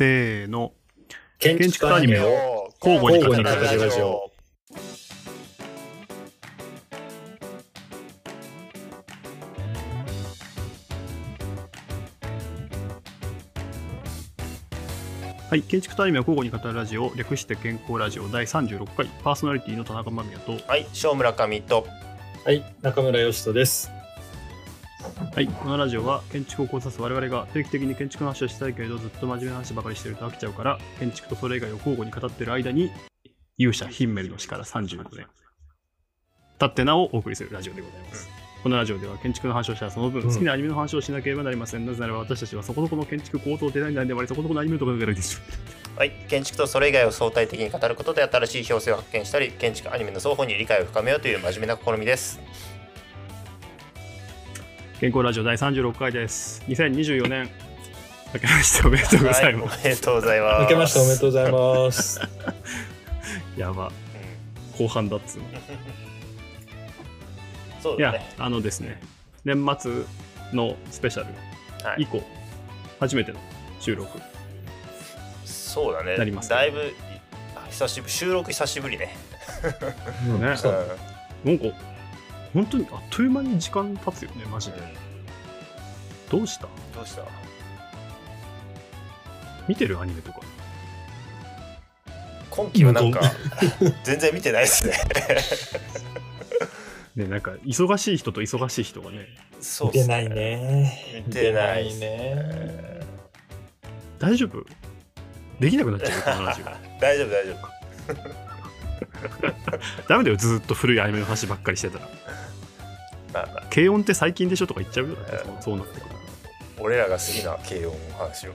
せーの。建築とアニメを交互に語る交互に語るラジオ。はい。建築とアニメを交互に語るラジオ、略して健康ラジオ第36回、パーソナリティの田中間宮と、はい、小村上と。はい、中村義人です。はい。このラジオは建築を考察す我々が定期的に建築の話をしたいけれど、ずっと真面目な話ばかりしてると飽きちゃうから、建築とそれ以外を交互に語ってる間に、勇者ヒンメルの死から35年、経ってなおお送りするラジオでございます。このラジオでは建築の話をしたらその分、好きなアニメの話をしなければなりません。なぜならば私たちはそこそこの建築高等デザイナーでもあり、そこそこのアニメとかがるです。はい、建築とそれ以外を相対的に語ることで新しい表性を発見したり、建築アニメの双方に理解を深めようという真面目な試みです。健康ラジオ第36回です。2024年、明けましておめでとうござはいい、おます。めでとうございます。明けましておめでとうございます。やば、うん後半だっつうの。いやそうだね。、あのですね、年末のスペシャルはい以降、初めての収録。そうだね。なりますねだいぶ、あ久しぶり、収録久しぶりね。ねそうなんか、本当にあっという間に時間経つよね、マジで。どうした？どうした？見てるアニメとか？今期はなんか、全然見てないですね。ね、なんか、忙しい人と忙しい人がね、そうっす見てない。ね。見てないね。大丈夫？できなくなっちゃうよ、このラジオ。大丈夫、大丈夫。ダメだよ、ずーっと古いアニメの話ばっかりしてたら。まあまあ、軽音って最近でしょ？とか言っちゃうよ、だってそうそうなってくる。俺らが好きな軽音の話を。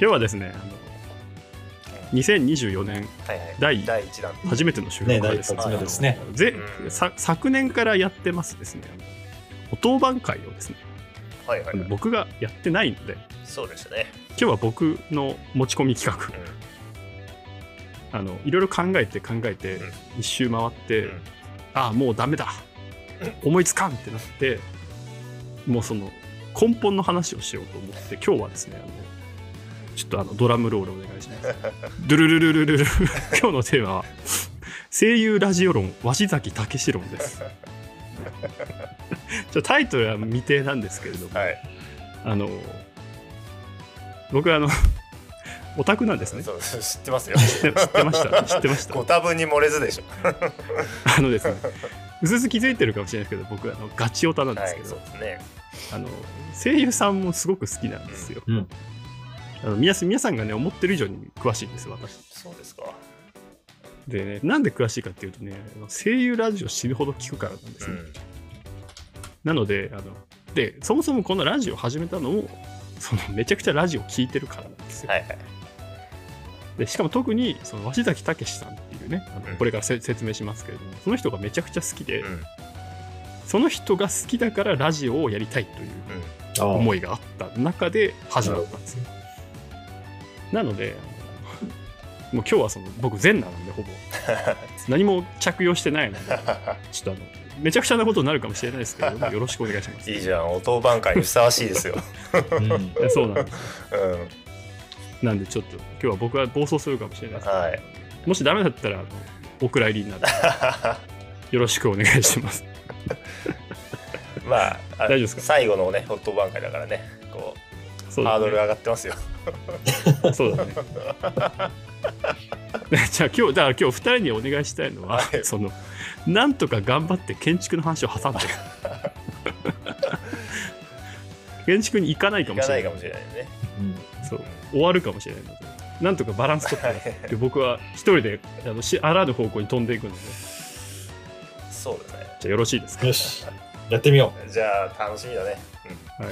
今日はですね、あの2024年はいはい。第第1弾。初めての収録がですね、ね第一発目ですねぜうんさ昨年からやってますですね、あのお当番会をですね、はいはい、あの僕がやってないので、そうでしたね。今日は僕の持ち込み企画、あのいろいろ考えて考えてうん、一周回って、うん。ああ、もうダメだ、思いつかんってなって、もうその根本の話をしようと思って、今日はですね、あのちょっとあのドラムロールお願いします。ドゥルルルルルル。今日のテーマは、声優ラジオ論、鷲崎武史論です。ちょタイトルは未定なんですけれども、はい。あの僕はあの オタクなんですね。そう知ってますよ。知って知ってました。知ってましたご。多分に漏れずでしょ。あのですね、うすうす気づいてるかもしれないですけど、僕あのガチオタなんではい、すけど、そうですね。あの声優さんもすごく好きなんですよ。うんあの皆さん皆さんがね思ってる以上に詳しいんです私。そうですか。でね、なんで詳しいかっていうとね、あの声優ラジオ死ぬほど聞くからなんですね。うん。なのであので、そもそもこのラジオ始めたのも、そのめちゃくちゃラジオ聞いてるからなんですよ。はいはい。でしかも特にその鷲崎武さんっていうね、あのうんこれからせ説明しますけれども、その人がめちゃくちゃ好きで、うん。その人が好きだからラジオをやりたいといううん。思い。いがあった中で始まったんですよ。なので、もう今日はその僕全裸なんでほぼ 何も着用してないので、ちょっとあのめちゃくちゃなことになるかもしれないですけれども、よろしくお願いします。いいじゃん。お当番会にふさわしいですよ。うんそうなんです。うん。なんでちょっと今日は僕は暴走するかもしれないです。はい。もしダメだったらあのお蔵入りになる よろしくお願いします。まあ、あ大丈夫ですか？最後のね、お当番会だからね、そうだねハードル上がってますよ。そうだね。ね じゃあ今日、だから今日二人にお願いしたいのは、はいその、なんとか頑張って建築の話を挟んでる。建築に行かないかいかないかもしれない。もしれないね。そう終わるかもしれないので、なんとかバランス取って、で僕は一人であのしあらぬ方向に飛んでいくので、そうだね。じゃあよろしいですか？よし。やってみよじゃあ、楽しみだね。うん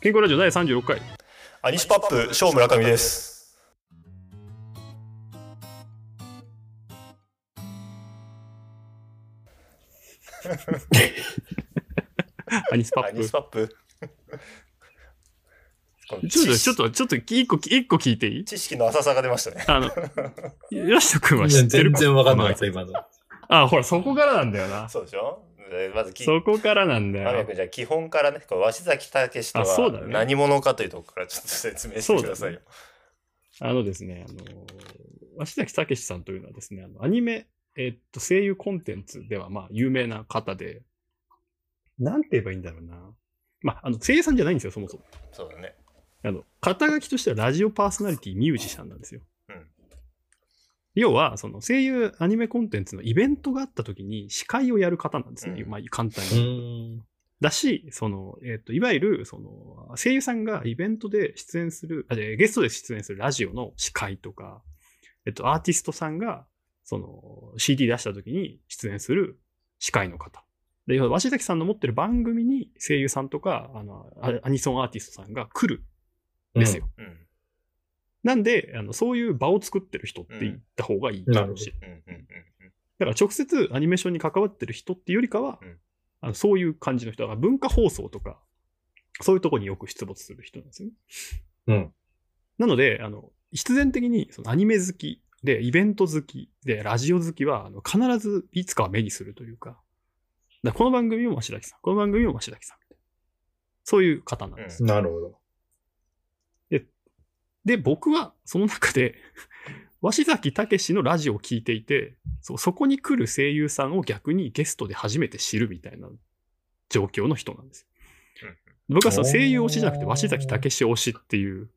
健康ラジオ第36回。アニシパップ、小村上です。アニスパップアニス。パップ。このちょっと、知ちょっと、ちょっと、一個、一個聞いていい？知識の浅さが出ましたね。あの、よしとくんう。は知ってる全然わかんなかまった、今の。あ、あほら、そこからなんだよな。そうでしょ、まずき、そこからなんだよ。間宮君じゃあ基本からね、こう鷲崎武とあそうだねは何者かというところからちょっと説明してくださいよ。あのですね、あの、鷲崎武さんというのはですね、あのアニメ、えっと、声優コンテンツでは、まあ、有名な方で、なんて言えばいいんだろうな。まあ、あの、声優さんじゃないんですよ、そもそも。そうだね。あの、肩書きとしてはラジオパーソナリティミュージシャンなんですよ。うん要は、その声優アニメコンテンツのイベントがあった時に司会をやる方なんですね。うんまあ、簡単うに。ん。だし、その、えっ、と、いわゆる、その、声優さんがイベントで出演する、あでゲストで出演するラジオの司会とか、えっと、アーティストさんが、その、CD 出した時に出演する司会の方。で、要は、鷲崎さんの持ってる番組に声優さんとか、あの、アアニソンアーティストさんが来るんですよ。うん。なんで、あの、そういう場を作ってる人って言った方がいいかもしれない。うん。うん。うん。だから直接アニメーションに関わってる人っていうよりかは、うんあのそういう感じの人だから文化放送とか、そういうところによく出没する人なんですよね。うん。なので、あの、必然的にそのアニメ好きで、イベント好きで、ラジオ好きは、あの必ずいつかは目にするというか、だこの番組も鷲崎さん、この番組も鷲崎さん。そういう方なんです。なるほど。で、僕はその中で、鷲崎武のラジオを聞いていてそ、そこに来る声優さんを逆にゲストで初めて知るみたいな状況の人なんですよ。僕はその声優推しじゃなくて、鷲崎武推しっていう、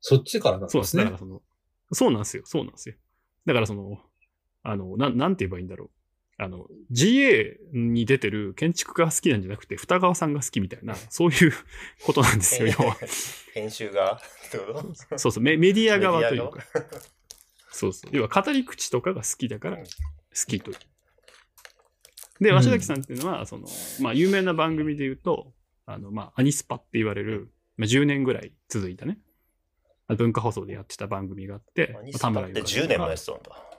そっちからなんですす。だでねから。そうなんですよ。そうなんですよ。だからその、あの、なん、なんて言えばいいんだろう。あの、GA に出てる建築家が好きなんじゃなくて、二川さんが好きみたいな、そういう ことなんですよ、要は。編集側ってことそうそうメ、メディア側というメか。そうそう。要は語り口とかが好きだからうん好きという。で、うん鷲崎さんっていうのは、その、まあ、有名な番組で言うと、あの、まあ、アニスパって言われる、まあ、10年ぐらい続いたね、あ文化放送でやってた番組があって、何まあ田村ってゆかりとか10年もやってたんだ。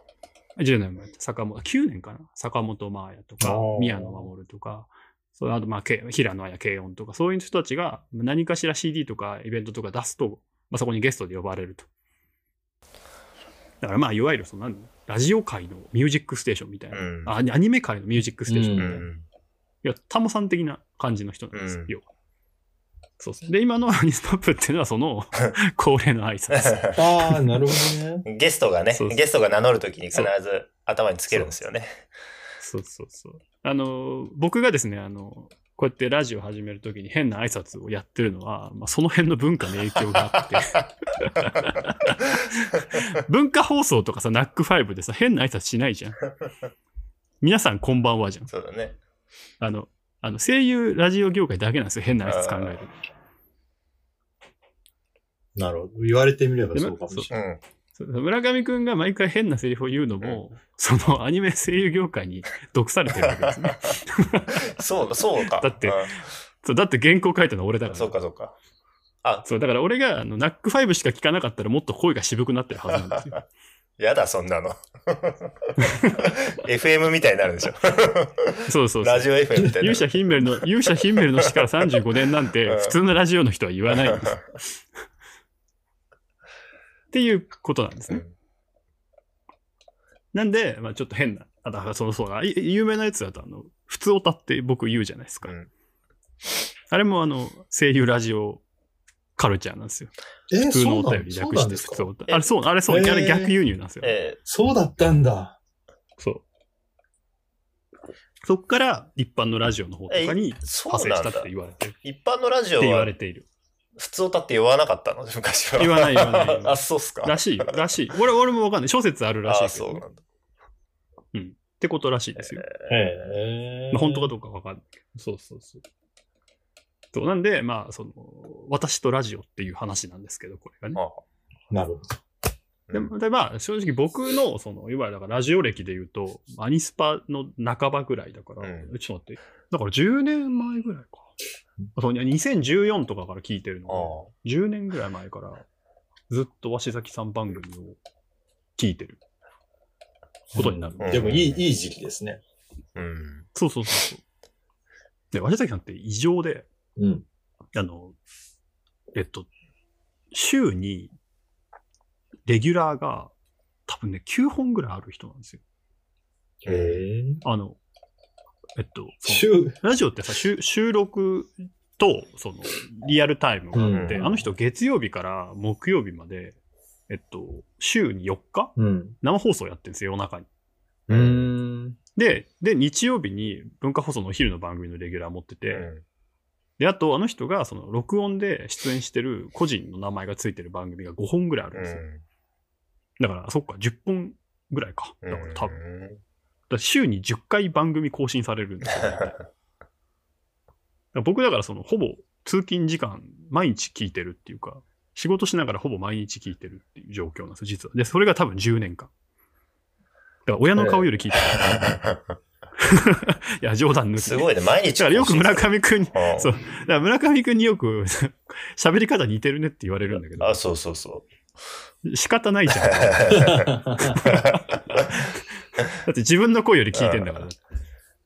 10年もやって、坂本、9年かな坂本真綾とか宮野真守とか、そうあと、まあ、け平野綾慶音とか、そういう人たちが何かしら CD とかイベントとか出すと、まあ、そこにゲストで呼ばれると。だからまあ、いわゆるそのラジオ界のミュージックステーションみたいな、うんあアニメ界のミュージックステーションみたいな、いうん。や、タモさん的な感じの人なんですよ、うん要は。そうそう。で、今のアニスパップっていうのはその 恒例の挨拶。ああ、なるほどね。ゲストがねそうそうゲストが名乗るときに必ず頭につけるんですよね。そうそうそう。あの、僕がですね、あの、こうやってラジオ始めるときに変な挨拶をやってるのは、まあ、その辺の文化の影響があって。文化放送とかさ、ナックファイブでさ、変な挨拶しないじゃん。皆さんこんばんはじゃん。そうだね。あの、あの声優ラジオ業界だけなんですよ、変な挨拶考える。なるほど。言われてみればでそうかもしれない。うん。そう村上くんが毎回変なセリフを言うのも、そのアニメ声優業界に毒されてるわけですね。そう、そうか。だってうそうだって原稿書いたの俺だから。んそうか、そうか。あ、そう、だから俺があのナックファイブしか聞かなかったらもっと声が渋くなってるはずなんですよ。やだ、そんなの。FM みたいになるんでしょ。そうそうそうラ。ジオ FM みたいな。勇者ヒンメルの、勇者ヒンメルの死から35年なんてうん普通のラジオの人は言わないんです。っていうことなんですね。なんで、まあちょっと変な、あ、だからそのそうだ、い有名なやつだとあの、普通オタって僕言うじゃないですか。うんあれもあの、声優ラジオカルチャーなんですよ。え普通のお便り略して普通。あれそう、あれそう、えーあれ逆輸入なんですよ。えそうだったんだ。そう。そっから一般のラジオの方とかに派生したって言われてる。ー一般のラジオって言わはれている。普通歌って言わなかったの？昔は。言わない言わない あ、そうっすか。らしいよ、らしい。俺、俺もわかんない。諸説あるらしいあ、けどね、そうなんだ。ってことらしいですよ。へえ。まあ、本当かどうかわかんない。そうそうそう。そうなんで、まあ、その、私とラジオっていう話なんですけど、これがね。あなるほど。でもで、まあ、正直僕の、その、いわゆるだからラジオ歴で言うと、アニスパの半ばぐらいだから、うんちょっと待って。だから10年前ぐらいか。そう2014とかから聞いてるあので、10年ぐらい前から、ずっと鷲崎さん番組を聞いてることになる。うんでもいい、いい時期ですね。うん。そうそうそうそう。で、鷲崎さんって異常で、うん。あの、えっと、週に、レギュラーが、多分ね、9本ぐらいある人なんですよ。へえ。あの、えっと、ラジオってさ、収収録と、その、リアルタイムがあって、うんあの人月曜日から木曜日まで、えっと、週に4日うん。生放送やってるんですよ、夜中に。うーん。で、で、日曜日に文化放送のお昼の番組のレギュラー持ってて、うんで、あと、あの人が、その、録音で出演してる個人の名前がついてる番組が5本ぐらいあるんですよ。だから、そっか、10本ぐらいか。だから多分。だから週に10回番組更新されるんですよ。だから僕だから、その、ほぼ通勤時間、毎日聞いてるっていうか、仕事しながらほぼ毎日聞いてるっていう状況なんですよ、実は。で、それが多分10年間。だから、親の顔より聞いてる。いや、冗談抜きで。すごいね、毎日。だからよく村上くんそう。だから村上くんによく 喋り方似てるねって言われるんだけどあ、、そうそうそ仕方ないじゃん。う。だって自分の声より聞いてんだから。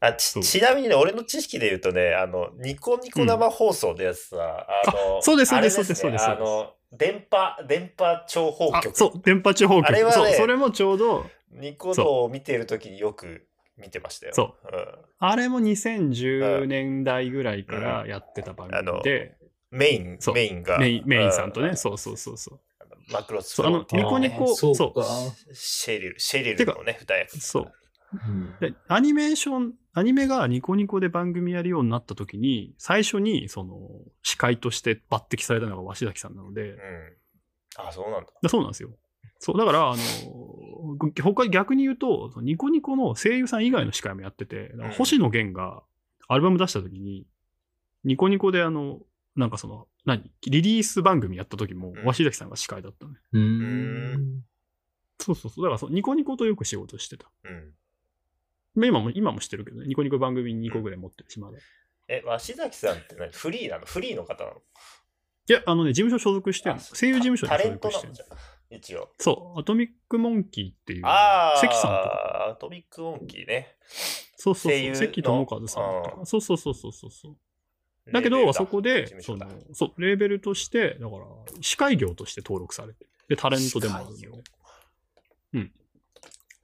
あちちなみにね、俺の知識で言うとね、あの、ニコニコ生放送でやつさ、あの、あそうですそうですそうですそうですあの、電波、電波長報あ、局。そう、電波地方局。あれはねそれもちょうど、ニコ動を見てるときによく見てましたよ。。そううん。あれも2010年代ぐらいからやってた番組で、メインメインが。メイン、メインさんとね、うんそうそうそうそう。マクロスそうあのニコニコそうそうか。シェリル、シェリルのね、二役。そう。うんで、アニメーション、アニメがニコニコで番組やるようになった時に、最初に、その、司会として抜擢されたのが鷲崎さんなので、うん。あ、そうなんだ。だそうなんですよ。そう、だから、あの、ぐ他逆に言うと、そのニコニコの声優さん以外の司会もやってて、星野源がアルバム出した時に、ニコニコであの、なんかその、何？リリース番組やった時も、うん鷲崎さんが司会だったね。うーん。そうそうそう。だからそう、ニコニコとよく仕事してた。うん。まあ今も、今もしてるけどね、ニコニコ番組2個ぐらい持ってるし、まだ。いえ、鷲崎さんって何？フリーなの？フリーの方なの？や、あのね、事務所所属してるの。あ声優事務所にタレ所属してるントなの？じゃあ一応。そう、アトミックモンキーっていう、ああ、関さんとか。アトミックオンキーね。そうそうそう、関智和さんとうか。そうそうそうそうそうそう。だけど、レーベルだそこでその、そう、レーベルとして、だから、司会業として登録されてる。で、タレントでもあるんで司会業。うん。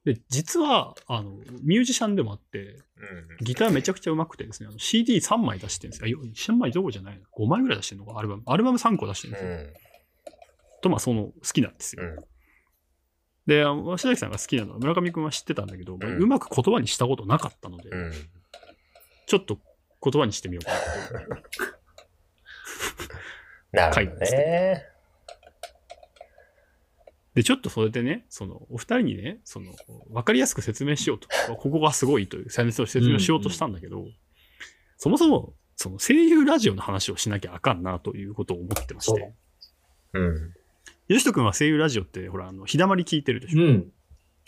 で、実は、あの、ミュージシャンでもあって、うん。ギターめちゃくちゃ上手くてですね、あの CD3 枚出してるんですよ。あよ3枚どころじゃないな。5枚ぐらい出してるのか、アルバム。アルバム3個出してるんですよ。うん。と、まあ、その、好きなんですよ。うんで、あの鷲崎さんが好きなのは、村上くんは知ってたんだけど、んうまく言葉にしたことなかったので、うん。ちょっと言葉にしてみようかなと。なるほどね。で、ちょっとそれでね、その、お二人にね、その、わかりやすく説明しようと、ここがすごいという説明をしようとしたんだけど、そもそも、その声優ラジオの話をしなきゃあかんなということを思ってましそうて。うん。よしとくんは声優ラジオって、ほら、あの、日だまり聞いてるでしょ。うん。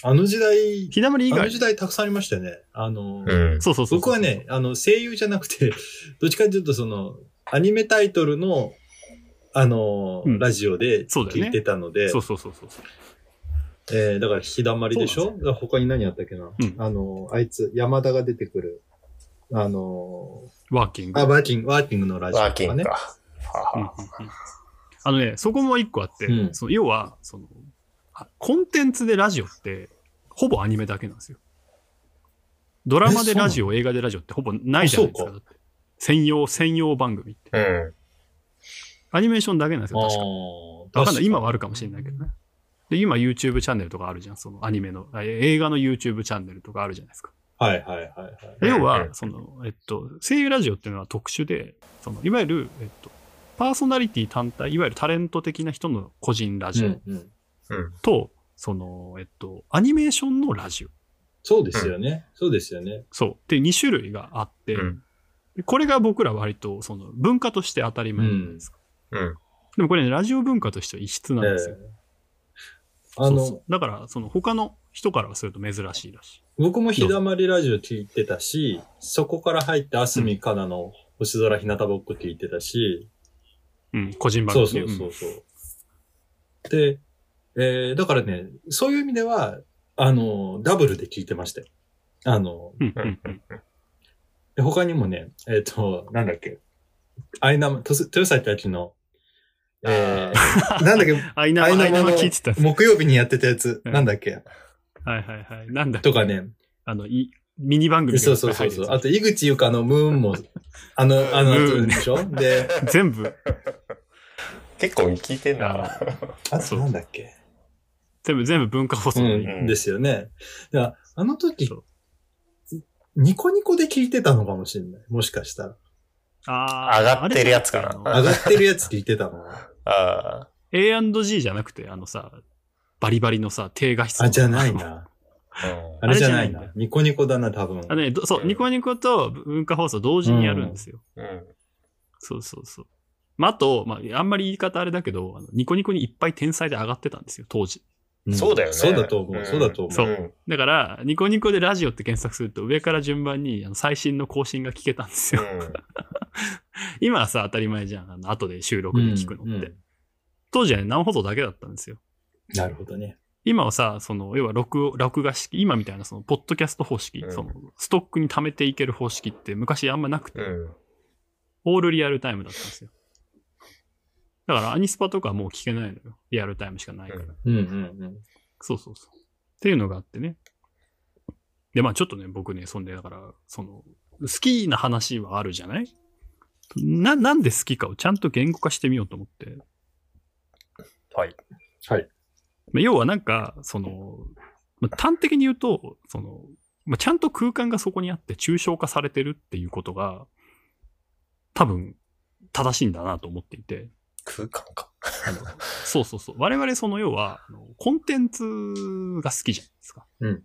あの時代、日だまり以外あの時代たくさんありましたよね。あの、うん。そうそうそうそう。僕はね、あの、声優じゃなくて、どっちかというとその、アニメタイトルの、あの、うんラジオでそうだよね聞いてたので、そうそうそうそうそう。えー、だから、日だまりでしょ？そうなんだから他に何あったっけな、うんあの、あいつ、山田が出てくる、あの、ワーキング。あ、ワーキング、ワーキングのラジオワーとかね。キングか。ははうんあのね、そこも一個あって、うんその要は、その、あコンテンツでラジオって、ほぼアニメだけなんですよ。ドラマでラジオ、映画でラジオってほぼないじゃないですか。あそうだって専用、専用番組って。うん。アニメーションだけなんですよ、確か。あわかんない。今はあるかもしれないけどね。で、今 YouTube チャンネルとかあるじゃん。そのアニメの、あ映画の YouTube チャンネルとかあるじゃないですか。はいはいはいはい。うんうで要はん、その、えっと、声優ラジオっていうのは特殊で、その、いわゆる、えっと、パーソナリティ単体、いわゆるタレント的な人の個人ラジオうんうんと、その、えっと、アニメーションのラジオ。そうですよね。そうですよね。そう。って2種類があって、うんでこれが僕ら割と、その、文化として当たり前じゃないですか。うん。でもこれね、ラジオ文化としては異質なんですよ。ええあのそうそうだから、その、他の人からはすると珍しいらしい。僕も日だまりラジオ聞いてたし、そこから入ってあすみかなの星空ひなたぼっこ聞いてたし、うん、個人番そう。そうそうそう。で、えー、だからね、そういう意味では、あの、ダブルで聞いてましたよ。あの、うん。ううんん。うんで他にもね、えっ、と、なんだっけ、アイナム、とす豊崎たちの、えー、なんだっけ、アイナマ、アイナマ聞いてた。木曜日にやってたやつ、うんなんだっけ、はいはいはい。なんだっけ？とかね、あの、い、ミニ番組がそいうそそうそう。いうあと、井口ゆかのムーンも、あの、あの、ムーンでしょ？で、つ 全部、結構聞いてんな。あとそうなんだっけ？全部、全部文化放送うで、ん、ですよね。だからあの時ニコニコで聞いてたのかもしれない。もしかしたら。あー上がってるやつかな上がってるやつ聞いてたの？ああ。A&G じゃなくて、あのさ、バリバリのさ、低画質のあ、じゃない。な。うんあれじゃないあれじゃないんだ。なニコニコだな、多分。あのね、どそう、ニコニコと文化放送同時にやるんですよ。うん。そうそうそう。まあ、あと、まあ、あんまり言い方あれだけど、あのニコニコにいっぱい天才で上がってたんですよ、当時。んそうだよねそうだと思う。うんそうだと思う。そうんだから、ニコニコでラジオって検索すると、上から順番にあの最新の更新が聞けたんですよ。今はさ、当たり前じゃん。あの後で収録で聞くのって。うんうん当時はね、生放送だけだったんですよ。なるほどね。今はさ、その、要は録音、録画式、今みたいなその、ポッドキャスト方式、うんその、ストックに貯めていける方式って昔あんまなくて、うん。オールリアルタイムだったんですよ。だからアニスパとかはもう聞けないのよ。リアルタイムしかないから。うんうんうん。そうそうそう。っていうのがあってね。で、まあちょっとね、僕ね、そんで、だから、その、好きな話はあるじゃない？な、なんで好きかをちゃんと言語化してみようと思って。はい。はい。まあ要はなんか、その、まあ端的に言うと、その、まあ、ちゃんと空間がそこにあって抽象化されてるっていうことが、多分、正しいんだなと思っていて。空間か。あのそうそうそう。我々その要は、あのコンテンツが好きじゃないですか。うん。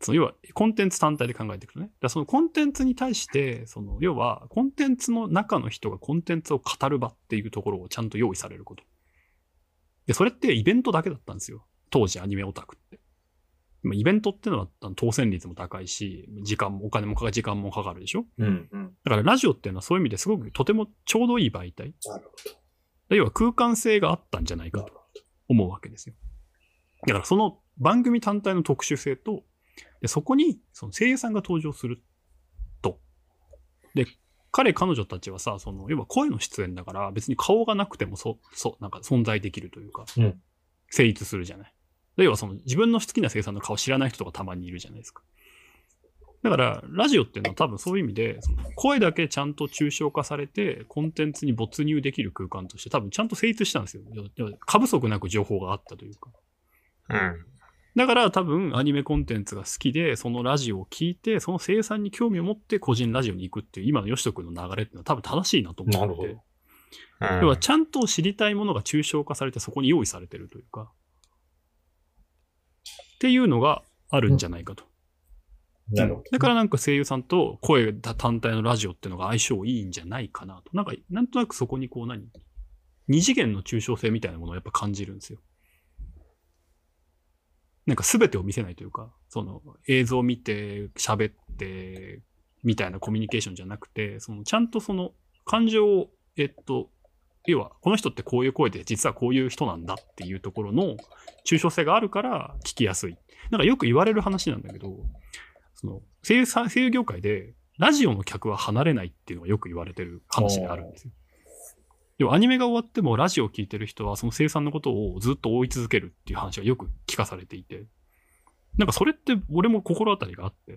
その要は、コンテンツ単体で考えていくとね。だからそのコンテンツに対して、その要は、コンテンツの中の人がコンテンツを語る場っていうところをちゃんと用意されること。で、それってイベントだけだったんですよ。当時アニメオタクって。まあイベントってのはあの当選率も高いし、時間も、お金もかかる、時間もかかるでしょ？うんうん。だからラジオっていうのはそういう意味ですごくとてもちょうどいい媒体。なるほ要は空間性があったんじゃないかど。と思うわけですよ。だからその番組単体の特殊性と、でそこにその声優さんが登場すると。で、彼、彼女たちはさ、その、要は声の出演だから別に顔がなくてもそ、そう、なんか存在できるというか、うん成立するじゃない。で要はその自分の好きな声優さんの顔知らない人とかたまにいるじゃないですか。だから、ラジオっていうのは多分そういう意味で、その声だけちゃんと抽象化されて、コンテンツに没入できる空間として多分ちゃんと成立したんですよ。過不足なく情報があったというか。うん。だから多分アニメコンテンツが好きで、そのラジオを聞いて、その生産に興味を持って個人ラジオに行くっていう今のヨシト君の流れっていうのは多分正しいなと思ってて。なるほど要はちゃんと知りたいものが抽象化されてそこに用意されてるというか。っていうのがあるんじゃないかと。なるほど。だからなんか声優さんと声単体のラジオっていうのが相性いいんじゃないかなと。なんか、なんとなくそこにこう何二次元の抽象性みたいなものをやっぱ感じるんですよ。なんか全てを見せないというか、その映像を見て喋ってみたいなコミュニケーションじゃなくて、そのちゃんとその感情を、えっと、要はこの人ってこういう声で実はこういう人なんだっていうところの抽象性があるから聞きやすい。なんかよく言われる話なんだけど、その声優さ声優業界でラジオの客は離れないっていうのがよく言われてる話であるんですよ。要はアニメが終わってもラジオを聞いてる人はその声優さんのことをずっと追い続けるっていう話がよく聞かされていて、なんかそれって俺も心当たりがあって、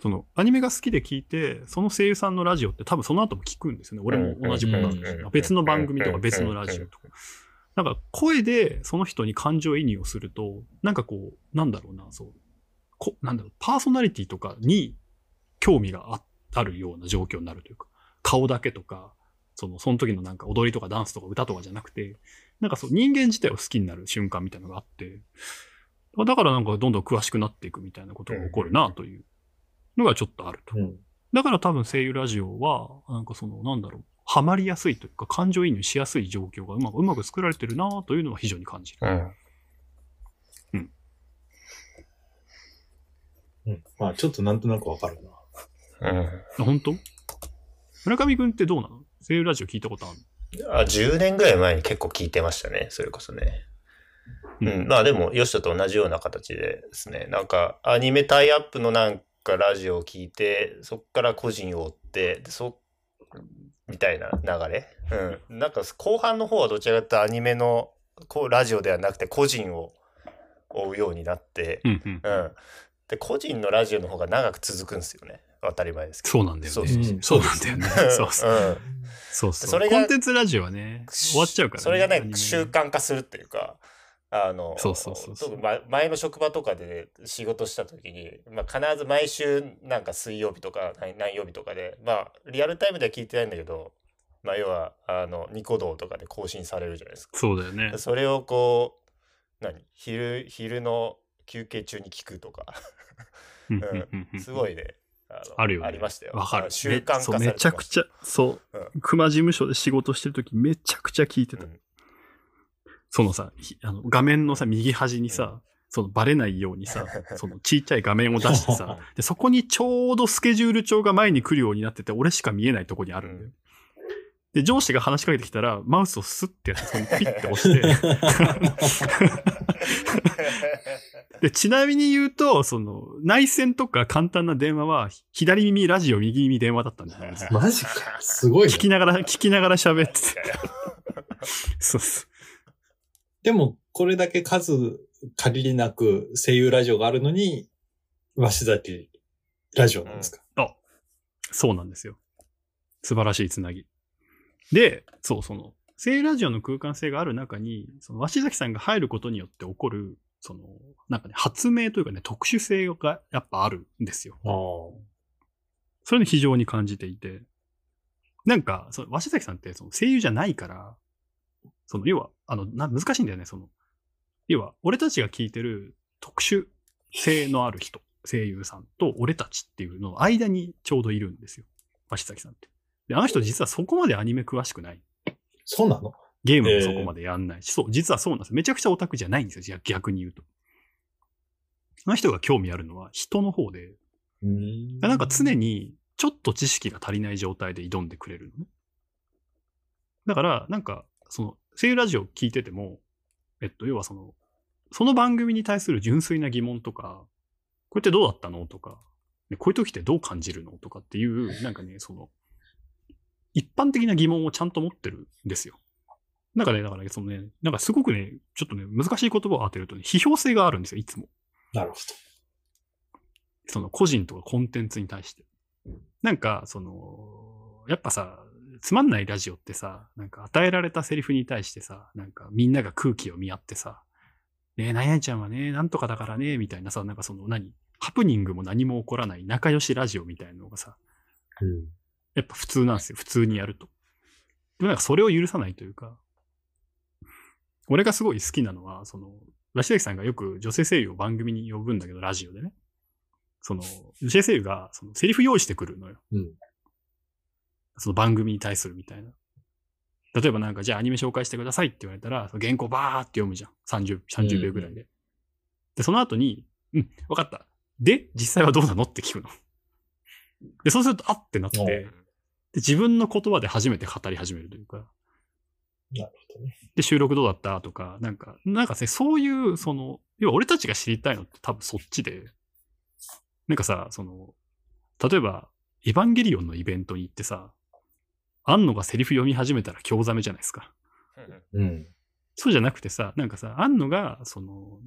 そのアニメが好きで聞いて、その声優さんのラジオって多分その後も聞くんですよね。俺も同じことなんですよ。別の番組とか別のラジオとか。なんか声でその人に感情移入をすると、なんかこう、なんだろうな、そう。こなんだろう、パーソナリティとかに興味がああるような状況になるというか、顔だけとか、その、その時のなんか踊りとかダンスとか歌とかじゃなくて、なんかそう人間自体を好きになる瞬間みたいなのがあって、だからなんかどんどん詳しくなっていくみたいなことが起こるなというのがちょっとあると。うん。だから多分声優ラジオは、なんかその、なんだろう、ハマりやすいというか、感情移入しやすい状況がうまくうまく作られてるなというのは非常に感じる。うん。うん。まあ、ちょっとなんとなくわかるな。うん。あ本当？村上くんってどうなの？声優ラジオ聞いたことあるあ、10年ぐらい前に結構聞いてましたね。それこそね。のうん。まあでも、ヨシトと同じような形でですね。なんか、アニメタイアップのなんかラジオを聞いて、そっから個人を追って、でそみたいな流れ？うん。なんか後半の方はどちらかというとアニメのこうラジオではなくて個人を追うようになって、うんうん。うん。で、個人のラジオの方が長く続くんですよね。当たり前ですけど。そうなんだよそうね。そうそうなんだよね。そうそう。うんそうそう。それがコンテンツラジオはね、終わっちゃうからね。それがね習慣化するっていうかあのそうそうそうそう前の職場とかで仕事した時に、まあ、必ず毎週なんか水曜日とか何何曜日とかでまあリアルタイムでは聞いてないんだけど、まあ、要はあのニコ動とかで更新されるじゃないですか。そうだよね。それをこう何昼昼の休憩中に聞くとかうんうんうんうん すごいねあのあるよね。ありましたよ。わかる。習慣化さめれてめちゃくちゃ、そう。熊事務所で仕事してるときめちゃくちゃ聞いてた。うんそのさ、ひあの画面のさ、右端にさ、そのバレないようにさ、そのちっちゃい画面を出してさ、で、そこにちょうどスケジュール帳が前に来るようになってて、俺しか見えないとこにあるんだよ。で、上司が話しかけてきたら、マウスをスッてやって、そのピッて押して、で、ちなみに言うと、その、内線とか簡単な電話は、左耳ラジオ、右耳電話だったんだよね。マジか。すごいね聞きながら、聞きながら喋ってて。そうそう。でも、これだけ数限りなく声優ラジオがあるのに、鷲崎ラジオなんですか、あ、そうなんですよ。素晴らしいつなぎ。で、そう、その、聖ラジオの空間性がある中に、その、鷲崎さんが入ることによって起こる、その、なんかね、発明というかね、特殊性がやっぱあるんですよ。ああ。それに非常に感じていて。なんか、その、鷲崎さんってその声優じゃないから、その、要は、あの、な、難しいんだよね、その、要は、俺たちが聞いてる特殊性のある人、声優さんと俺たちっていうの間にちょうどいるんですよ。鷲崎さんって。で、あの人実はそこまでアニメ詳しくない。そうなの？ゲームもそこまでやんないし、そう、実はそうなんですよ。めちゃくちゃオタクじゃないんですよ、逆に言うと。あの人が興味あるのは人の方で、うんなんか常にちょっと知識が足りない状態で挑んでくれるのね。だから、なんか、その、声優ラジオ聞いてても、えっと、要はその、その番組に対する純粋な疑問とか、これってどうだったのとか、ねこういう時ってどう感じるのとかっていう、なんかね、その、一般的な疑問をちゃんと持ってるんですよ。なんかね、だからね、そのね、なんかすごくね、ちょっとね、難しい言葉を当てるとね、批評性があるんですよ、いつも。なるほその個人とかコンテンツに対して。なんか、その、やっぱさ、つまんないラジオってさ、なんか与えられたセリフに対してさ、なんかみんなが空気を見合ってさ、ねえ、何々ちゃんはね、なんとかだからね、みたいなさ、なんかその何、ハプニングも何も起こらない仲良しラジオみたいなのがさ、ど。うん。やっぱ普通なんですよ。普通にやると。でもなんかそれを許さないというか、俺がすごい好きなのは、その、ラシダキさんがよく女性声優を番組に呼ぶんだけど、ラジオでね。その、女性声優が、その、セリフ用意してくるのよ。うんその番組に対するみたいな。例えばなんか、じゃあアニメ紹介してくださいって言われたら、その原稿バーって読むじゃん。30、30秒ぐらいで。で、その後に、うん、わかった。で、実際はどうなのって聞くの。で、そうすると、あってなって、で自分の言葉で初めて語り始めるというか、なるほどね。で、収録どうだった？とか、なんか、なんかね、そういう、その、要は俺たちが知りたいのって多分そっちで、なんかさ、その、例えば、エヴァンゲリオンのイベントに行ってさ、安野がセリフ読み始めたら興ざめじゃないですか。うん。そうじゃなくてさ、なんかさ、安野が、その、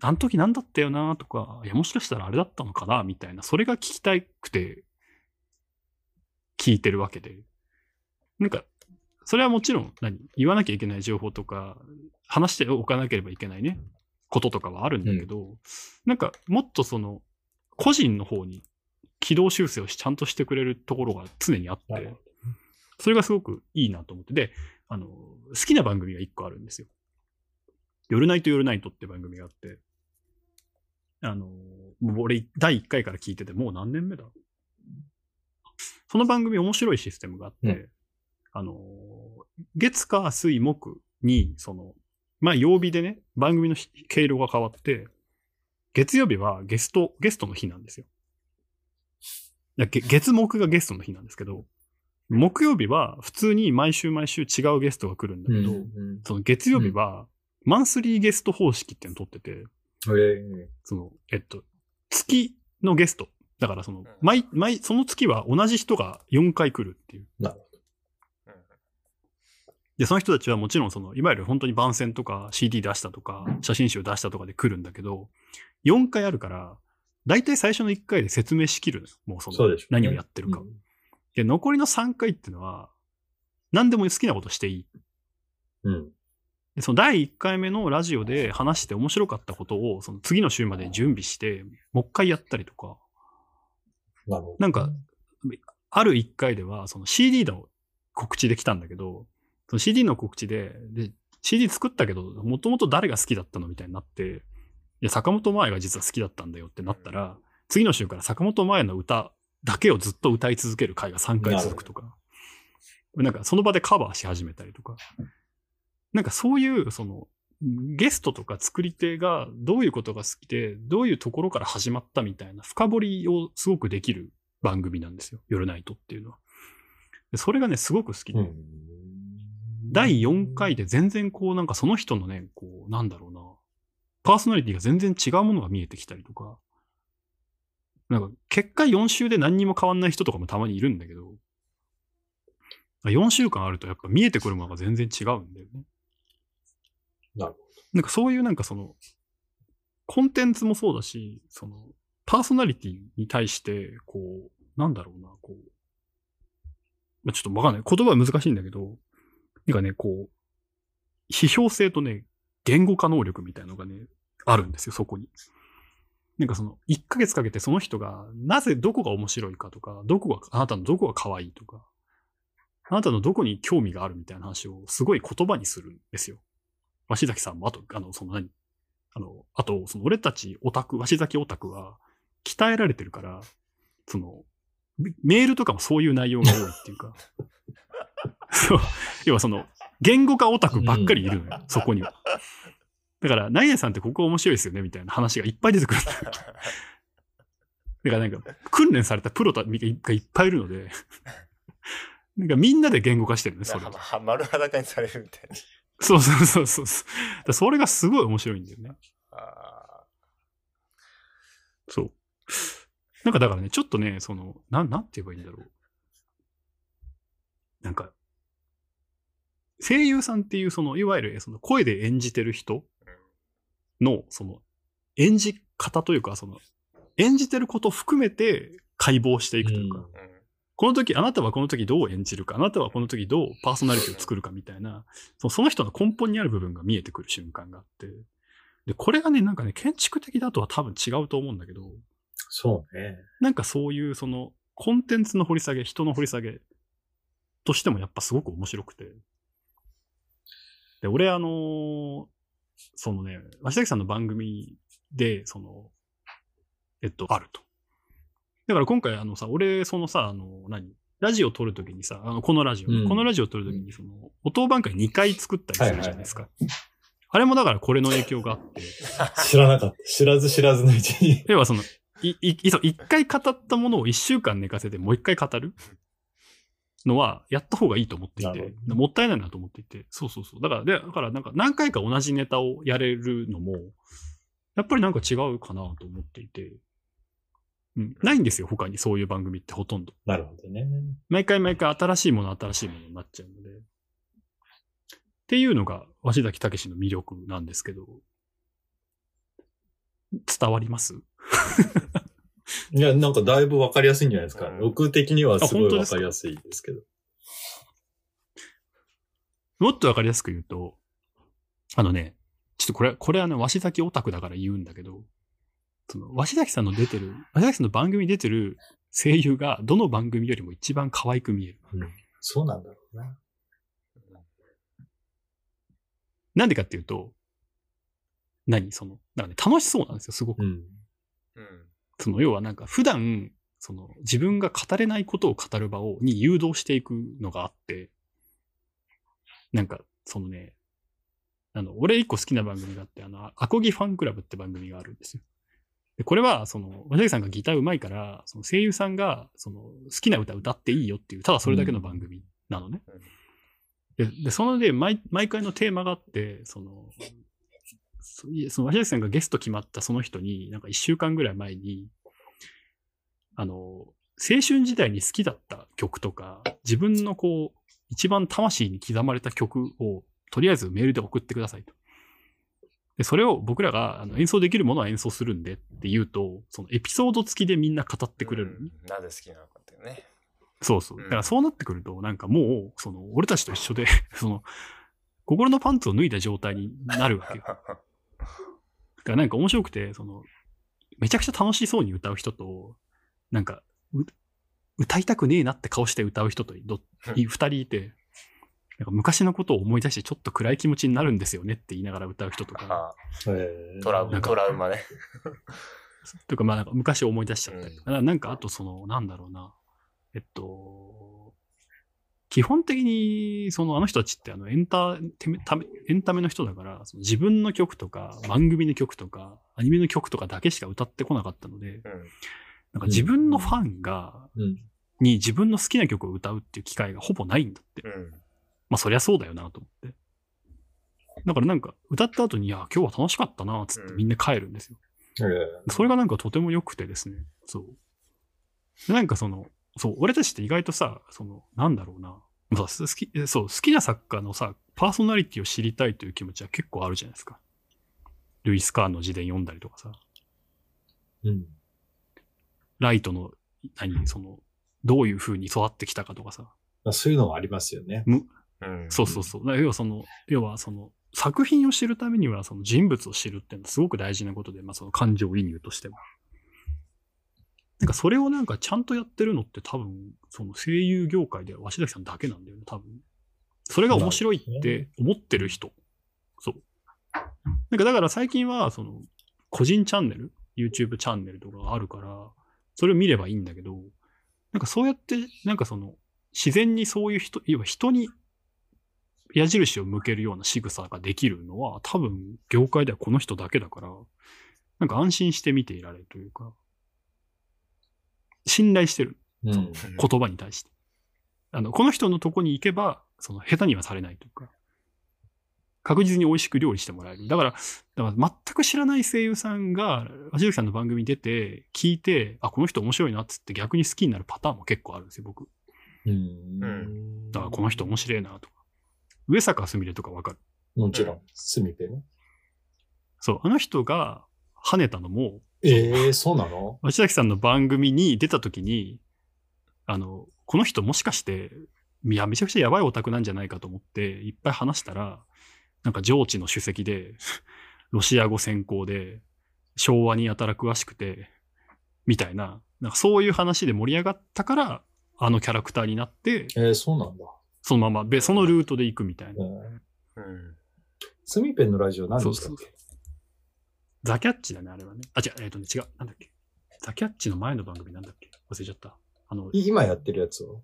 あの時何だったよなとか、いや、もしかしたらあれだったのかなみたいな、それが聞きたくて、聞いてるわけで。なんか、それはもちろん、何言わなきゃいけない情報とか、話しておかなければいけないね、こととかはあるんだけど、なんか、もっとその、個人の方に軌道修正をしちゃんとしてくれるところが常にあってそれがすごくいいなと思って。で、あの、好きな番組が一個あるんですよ。夜ナイト夜ナイトって番組があって、あの、もう俺第1回から聞いてて、もう何年目だ？その番組面白いシステムがあって、うんあの、月火水木に、その、まあ曜日でね、番組のひ経路が変わって、月曜日はゲスト、ゲストの日なんですよ。月木がゲストの日なんですけど、木曜日は普通に毎週毎週違うゲストが来るんだけど、うん。その月曜日はマンスリーゲスト方式っていうのを取ってて、えその、えっと、月のゲスト。だからそのん、毎、毎、その月は同じ人が4回来るっていう。なるほで、その人たちはもちろんその、いわゆる本当に番宣とか CD 出したとか、写真集出したとかで来るんだけど、4回あるから、大体最初の1回で説明しきるのよ。もうその、何をやってるかを。うんで、残りの3回っていうのは、何でも好きなことしていい。うん。で、その第1回目のラジオで話して面白かったことを、その次の週まで準備して、もう一回やったりとか、なるほど。なんか、ある1回では、その CD の告知できたんだけど、その CD の告知で、で、CD 作ったけど、もともと誰が好きだったのみたいになって、いや、坂本真綾が実は好きだったんだよってなったら、次の週から坂本真綾の歌だけをずっと歌い続ける回が3回続くとか、なんかその場でカバーし始めたりとか、なんかそういう、その、ゲストとか作り手がどういうことが好きで、どういうところから始まったみたいな深掘りをすごくできる番組なんですよ。夜ナイトっていうのは。でそれがね、すごく好きで。うん。第4回で全然こうなんかその人のね、こうなんだろうな、パーソナリティが全然違うものが見えてきたりとか、なんか結果4週で何にも変わんない人とかもたまにいるんだけど、4週間あるとやっぱ見えてくるものが全然違うんだよね。なるほなんかそういうなんかその、コンテンツもそうだし、その、パーソナリティに対して、こう、なんだろうな、こう、まあちょっとわかんない。言葉は難しいんだけど、なんかね、こう、批評性とね、言語化能力みたいなのがね、あるんですよ、そこに。なんかその、1ヶ月かけてその人が、なぜどこが面白いかとか、どこが、あなたのどこが可愛いとか、あなたのどこに興味があるみたいな話をすごい言葉にするんですよ。鷲崎さんも、あと、あの、その何？あの、あと、その俺たちオタク、鷲崎オタクは、鍛えられてるから、その、メメールとかもそういう内容が多いっていうか、そう、要はその、言語化オタクばっかりいるのよ、そこには。だから、何々さんってここ面白いですよね、みたいな話がいっぱい出てくるだ。からなんか、訓練されたプロがいっぱいいるので、なんかみんなで言語化してるね、それ。丸裸にされるみたいな。そうそうそうそうそう。だそれがすごい面白いんだよね。そう。なんかだからね、ちょっとね、その、なん、なんて言えばいいんだろう。なんか、声優さんっていう、その、いわゆる、その、声で演じてる人の、その、演じ方というか、その、演じてることを含めて解剖していくというか、うんこの時、あなたはこの時どう演じるか、あなたはこの時どうパーソナリティを作るかみたいな、そのその人の根本にある部分が見えてくる瞬間があって、で、これがね、なんかね、建築的だとは多分違うと思うんだけど、そうね。なんかそういうそのコンテンツの掘り下げ、人の掘り下げとしてもやっぱすごく面白くて。で、俺あのーそのね、鷲崎さんの番組で、その、えっと、あると。だから今回あのさ、俺そのさ、あの、何？ラジオ撮るときにさ、あのこのラジオ、うんこのラジオ撮るときにその、音番会2回作ったりするじゃないですか。あれもだからこれの影響があって、知らなかった。知らず知らずのうちに。要はその、い、い、いそう一回語ったものを一週間寝かせてもう一回語るのは、やった方がいいと思っていてもったいないなと思っていて、そうそうそう。だから、で、だからなんか何回か同じネタをやれるのも、やっぱりなんか違うかなと思っていて、うん、ないんですよ、他にそういう番組ってほとんど。なるほどね。毎回毎回新しいもの、新しいものになっちゃうので。っていうのが、鷲崎武の魅力なんですけど、伝わります？いや、なんかだいぶわかりやすいんじゃないですか。うん僕的にはすごいわあ本当ですかかりやすいですけど。もっとわかりやすく言うと、あのね、ちょっとこれ、これはね、鷲崎オタクだから言うんだけど、その、鷲崎さんの出てる、鷲崎さんの番組に出てる声優が、どの番組よりも一番可愛く見える。そうなんだろうな。なんでかっていうと、何？その、なんかね、楽しそうなんですよ、すごく。うん。うんその、要はなんか、普段、その、自分が語れないことを語る場を、に誘導していくのがあって、なんか、そのね、あの、俺一個好きな番組があって、あの、アコギファンクラブって番組があるんですよ。で、これは、その、和崎さんがギター上手いから、その声優さんが、その、好きな歌歌っていいよっていう、ただそれだけの番組なのね。で、でそので、毎、毎回のテーマがあって、その、そいやその、和崎さんがゲスト決まったその人に、なんか一週間ぐらい前に、あの、青春時代に好きだった曲とか、自分のこう、一番魂に刻まれた曲を、とりあえずメールで送ってくださいと。で、それを僕らがあの演奏できるものは演奏するんでって言うと、そのエピソード付きでみんな語ってくれるうんなぜ好きなのかっていうね。そうそう。うんだからそうなってくると、なんかもう、その、俺たちと一緒で、その、心のパンツを脱いだ状態になるわけよ。だからなんか面白くて、その、めちゃくちゃ楽しそうに歌う人と、なんか、う歌いたくねえなって顔して歌う人とどい 二人いて、なんか昔のことを思い出してちょっと暗い気持ちになるんですよねって言いながら歌う人とか、トラウマ、トラウマね。というかまあなんか昔思い出しちゃったりとか、うなんかあとその、なんだろうな、えっと、基本的に、そのあの人たちってあのエンタテメタメエンタメの人だから、その自分の曲とか番組の曲とかアニメの曲とかだけしか歌ってこなかったので、うん。なんか自分のファンが、うん。に自分の好きな曲を歌うっていう機会がほぼないんだって。うん。まあそりゃそうだよなと思って。だからなんか歌った後に、いや、今日は楽しかったな、つってみんな帰るんですよ。えそれがなんかとても良くてですね。そう。でなんかその、そう、俺たちって意外とさ、その、なんだろうな。そう好き、そう、好きな作家のさ、パーソナリティを知りたいという気持ちは結構あるじゃないですか。ルイス・カーンの自伝読んだりとかさ、ーうん。ライトの、何、その、どういう風に育ってきたかとかさ。まあ、そういうのはありますよね。うん。そうそうそう。要はその、要はその、作品を知るためには、その人物を知るっていうのはすごく大事なことで、まあその感情移入としても。なんかそれをなんかちゃんとやってるのって多分、その声優業界では鷲崎さんだけなんだよね、多分。それが面白いって思ってる人。そう。なんかだから最近は、その、個人チャンネル、YouTube チャンネルとかがあるから、それを見ればいいんだけど、なんかそうやって、なんかその、自然にそういう人、要は人に矢印を向けるような仕草ができるのは、多分、業界ではこの人だけだから、なんか安心して見ていられるというか、信頼してる。うん。言葉に対して。あの、この人のとこに行けば、その、下手にはされないというか、確実に美味しく料理してもらえる。だから、だから全く知らない声優さんが、橋崎さんの番組に出て、聞いて、あ、この人面白いなっつって逆に好きになるパターンも結構あるんですよ、僕。うん。だからこの人面白いなとか。上坂すみれとかわかる？もちろん、すみぺね。そう、あの人が跳ねたのも、ええそうなの？鷲崎さんの番組に出た時に、あの、この人もしかして、いや、めちゃくちゃやばいオタクなんじゃないかと思って、いっぱい話したら、なんか上智の主席で、ロシア語専攻で、昭和にやたら詳しくて、みたいな、なんかそういう話で盛り上がったから、あのキャラクターになって、ええそうなんだ。そのまま、べそのルートで行くみたいな。うん。うん。すみぺんのラジオ何でしたっけ？ザキャッチだね、あれはね。あ、違う、えっ、とね、違う。なんだっけ。ザキャッチの前の番組なんだっけ忘れちゃった。あの、い今やってるやつを？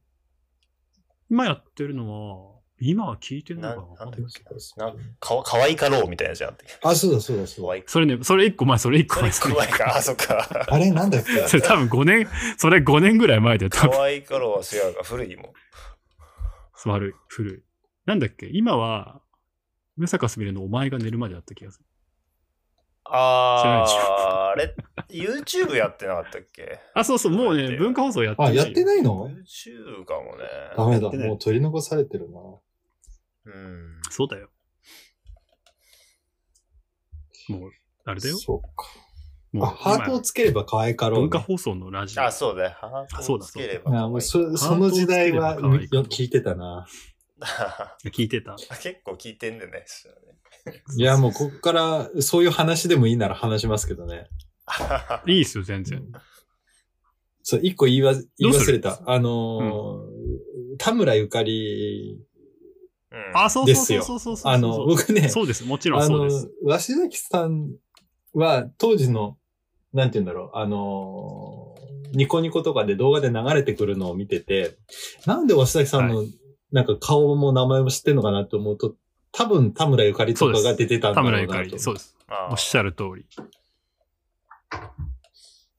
今やってるのは、今は聞いてるのなかなんんないだっけなかわかわいかろうみたいなやつじゃんって。あ、そうだそうだそうだ。それね、それ一個前、それ一個前。それ怖いか。あ、そっか。あれなんだっけ？それ多分5年、それ5年ぐらい前で多分、かわいかろうは違うか。古いもん。悪い、古い。なんだっけ？今は、上坂すみれのお前が寝るまでだった気がする。あー、あれ、YouTube やってなかったっけ？あ、そうそう、もうね、文化放送やってあ、ないよやってないの ?YouTube かもね。ダメだ。もう取り残されてるな。うん。そうだよ。もう、あれだよ。そうか。もうあ、ハートをつければ可愛かろう、文化放送のラジオ。あ、そうだよ。ハートをつければ可愛いあもうそその時代は聞いてたな。聞いてた。結構聞いてんでね。いや、もうここからそういう話でもいいなら話しますけどね。いいっすよ、全然。そう、一個言いわ言い忘れた。あのー田村ゆかり、うんあ、そうそうそうそうそうそう。あの、僕ね、そうです。もちろんあのそうです。、鷲崎さんは当時の、なんて言うんだろう、あのーニコニコとかで動画で流れてくるのを見てて、なんで鷲崎さんの、なんか顔も名前も知ってんのかなと思うと、多分田村ゆかりとかが出てたんだ田ろうなと。村ゆかり。そうです。あおっしゃる通り。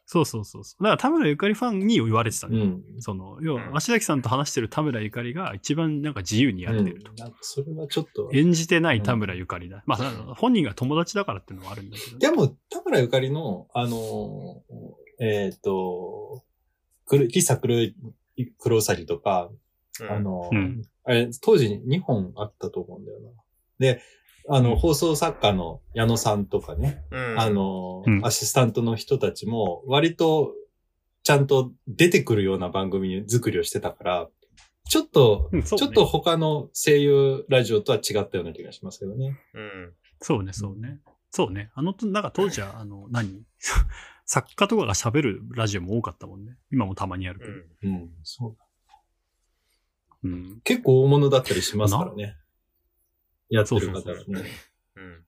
そうそうそうそう。だから田村ゆかりファンに言われてたね。うん。その、要は、うん鷲崎さんと話してる田村ゆかりが一番なんか自由にやってると。うんなんかそれはちょっと。演じてない田村ゆかりだ。まあ、本人が友達だからっていうのはあるんだけど。でも、田村ゆかりの、あのーえっ、と、くる、喫茶黒い、黒うさぎとか、うんあのーうんあれ、当時2本あったと思うんだよな。で、あの、うん放送作家の矢野さんとかね、うん。あの、うんアシスタントの人たちも、割と、ちゃんと出てくるような番組作りをしてたから、ちょっと、ねちょっと他の声優ラジオとは違ったような気がしますけどね。うん。そうね、そうね。そうね。あの、なんか当時は、あの、何？作家とかが喋るラジオも多かったもんね。今もたまにあるけど。うん。うん、そう。うん。結構大物だったりしますからね。やってる方そうそうはね。うん。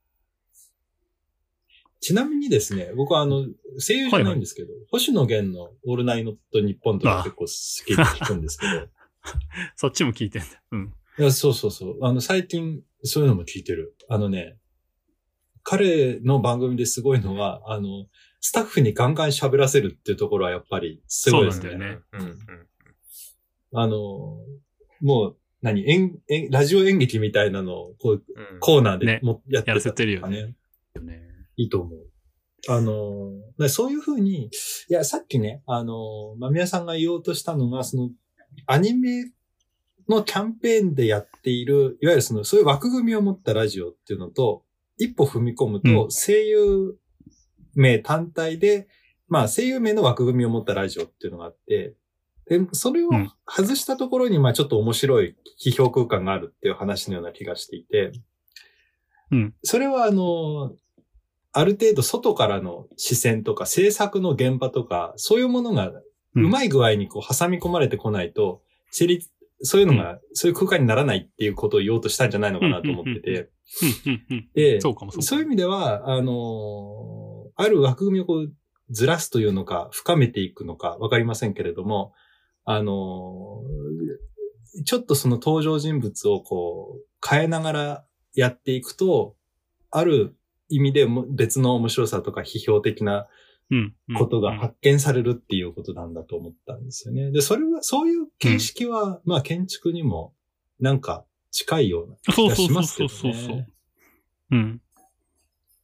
ちなみにですね、僕はあの、声優じゃないんですけど、星野源のオールナイトニッポンとか結構好きで聞くんですけど、そっちも聞いてんだ。うん。いや、そうそうそう。あの、最近、そういうのも聞いてる。あのね、彼の番組ですごいのは、あの、スタッフにガンガン喋らせるっていうところはやっぱりすごいですね。そうなんだよねうん。うん。あの、もう、何、演、演、ラジオ演劇みたいなのを、こう、うん。コーナーでねも、やってやらせてるよとかね。いいと思う。あの、でそういうふうに、いや、さっきね、あの、まみやさんが言おうとしたのが、その、アニメのキャンペーンでやっている、いわゆるその、そういう枠組みを持ったラジオっていうのと、一歩踏み込むと、うん声優名単体で、まあ、声優名の枠組みを持ったラジオっていうのがあって、で、それをうん外したところに、まあ、ちょっと面白い批評空間があるっていう話のような気がしていて、うん。それはあの、ある程度外からの視線とか制作の現場とか、そういうものがうまい。い具合にこう挟み込まれてこないと、成立、そういうのが、そういう空間にならないっていうことを言おうとしたんじゃないのかなと思ってて。で、そうかもそう。そういう意味では、あのーある枠組みをこうずらすというのか、深めていくのか、わかりませんけれども、あのーちょっとその登場人物をこう、変えながらやっていくと、ある意味でも別の面白さとか批評的なうんうんことが発見されるっていうことなんだと思ったんですよね。で、それは、そういう形式は、まあ建築にもなんか近いような気がそうそうそうしますけどそうそうそうね。。うん。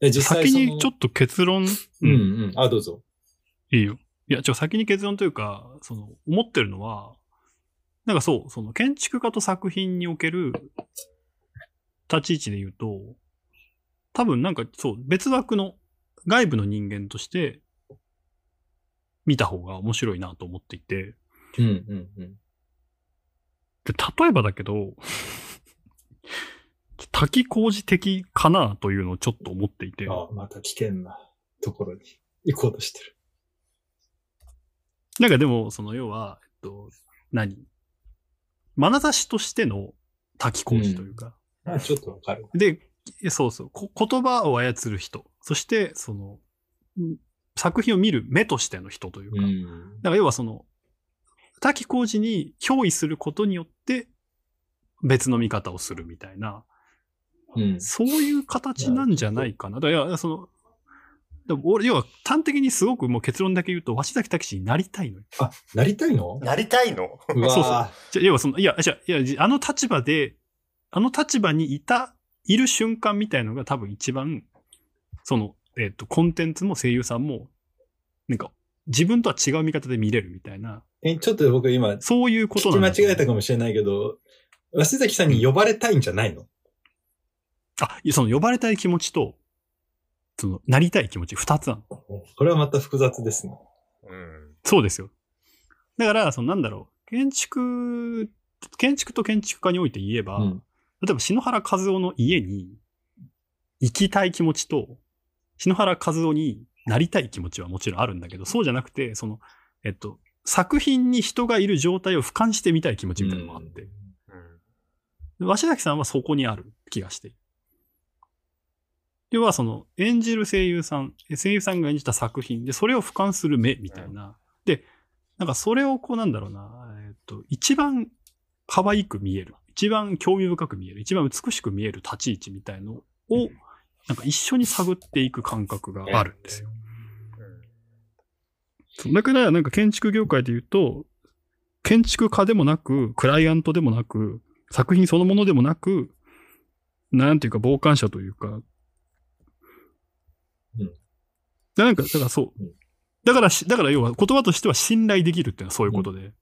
で実際先そのにちょっと結論、ううんん、うん。あ、どうぞ。いいよ。いや、ちょ、先に結論というか、その、思ってるのは、なんかそう、その、建築家と作品における立ち位置で言うと、多分なんかそう、別枠の外部の人間として見た方が面白いなと思っていて、うんうんうん。で、例えばだけど、滝工事的かなというのをちょっと思っていて、あまた危険なところに行こうとしてる。なんかでも、その要は、えっと、何？眼差しとしての滝工事というか、あちょっとわかる。で、そうそうこ、言葉を操る人、そして、その、ん作品を見る目としての人というか、ん。だから要はその、滝工事に憑依することによって、別の見方をするみたいな、うん。そういう形なんじゃないかな。だからその、俺、要は端的にすごくもう結論だけ言うと、鷲崎拓司になりたいのよ。あ、なりたいの？なりたいの？そうそう。じゃ要はその、いや、じゃいや、じあの立場で、あの立場にいた、いる瞬間みたいのが多分一番、その、えっ、と、コンテンツも声優さんも、なんか、自分とは違う見方で見れるみたいな、え、ちょっと僕今、聞そういうことき間なんだと思う。違えたかもしれないけど、鷲崎さんに呼ばれたいんじゃないの？あ、いやその呼ばれたい気持ちと、その、なりたい気持ち、二つなの。これはまた複雑ですね。うん。そうですよ。だから、そのなんだろう、建築、建築と建築家において言えば、うん。例えば篠原和夫の家に行きたい気持ちと、篠原和夫になりたい気持ちはもちろんあるんだけど、そうじゃなくて、その、えっと、作品に人がいる状態を俯瞰してみたい気持ちみたいなのもあって、うん。で鷲崎さんはそこにある気がしている。要はその演じる声優さん、声優さんが演じた作品でそれを俯瞰する目みたいな。で、なんかそれをこうなんだろうな、えっと、一番可愛く見える、一番興味深く見える、一番美しく見える立ち位置みたいのを、なんか一緒に探っていく感覚があるんですよ。そうだからなんか建築業界で言うと、建築家でもなく、クライアントでもなく、作品そのものでもなく、なんていうか傍観者というか、うんでなんか、だからそううん。だからし、だから要は言葉としては信頼できるっていうのはそういうことで。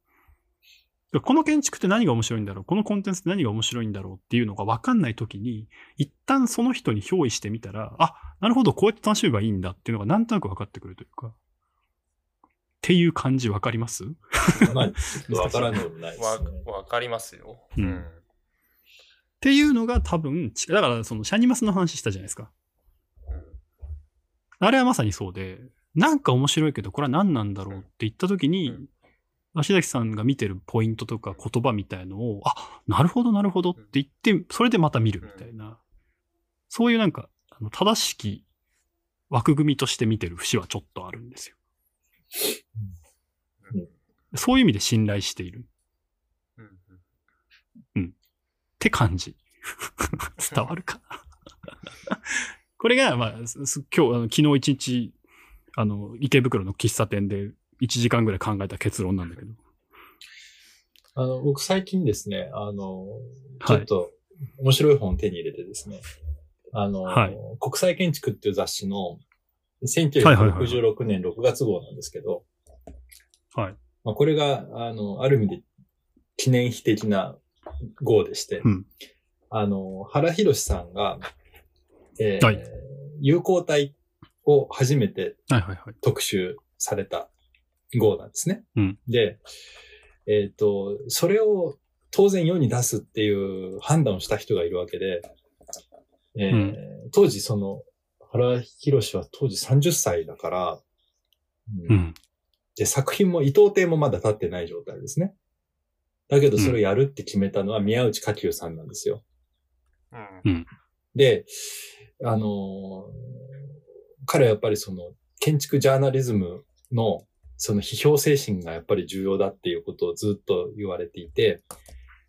でこの建築って何が面白いんだろう？このコンテンツって何が面白いんだろうっていうのが分かんないときに、一旦その人に憑依してみたら、あ、なるほど、こうやって楽しめばいいんだっていうのがなんとなく分かってくるというか。っていう感じ分かります？まあ、ちょっとわからんでもないですわね。わかりますよ。うんっていうのが多分、ちだからそのシャニマスの話したじゃないですか。あれはまさにそうで、なんか面白いけど、これは何なんだろうって言ったときに、うん。足崎さんが見てるポイントとか言葉みたいのを、あ、なるほどなるほどって言って、それでまた見るみたいな、そういうなんか、あの正しき枠組みとして見てる節はちょっとあるんですよ。うん。そういう意味で信頼している。うん。って感じ。伝わるかなこれが、まあ、今日、あの昨日一日、あの、池袋の喫茶店で1時間ぐらい考えた結論なんだけど。あの、僕最近ですね、あの、ちはいょっと面白い本を手に入れてですね、あの、はい国際建築っていう雑誌のはいはいはい1966年6月号なんですけど、はい。まあ、これが、あの、ある意味で記念碑的な号でして、うんあの、原博さんが、えーはい友好体を初めてはいはいはい。特集された号なんですね。うんで、えっ、と、それを当然世に出すっていう判断をした人がいるわけで、えーうん当時その、原博は当時30歳だから、うんうん。で、作品も伊藤邸もまだ立ってない状態ですね。だけどそれをやるって決めたのは宮内佳久さんなんですよ。うんで、あのー彼はやっぱりその建築ジャーナリズムのその批評精神がやっぱり重要だっていうことをずっと言われていて、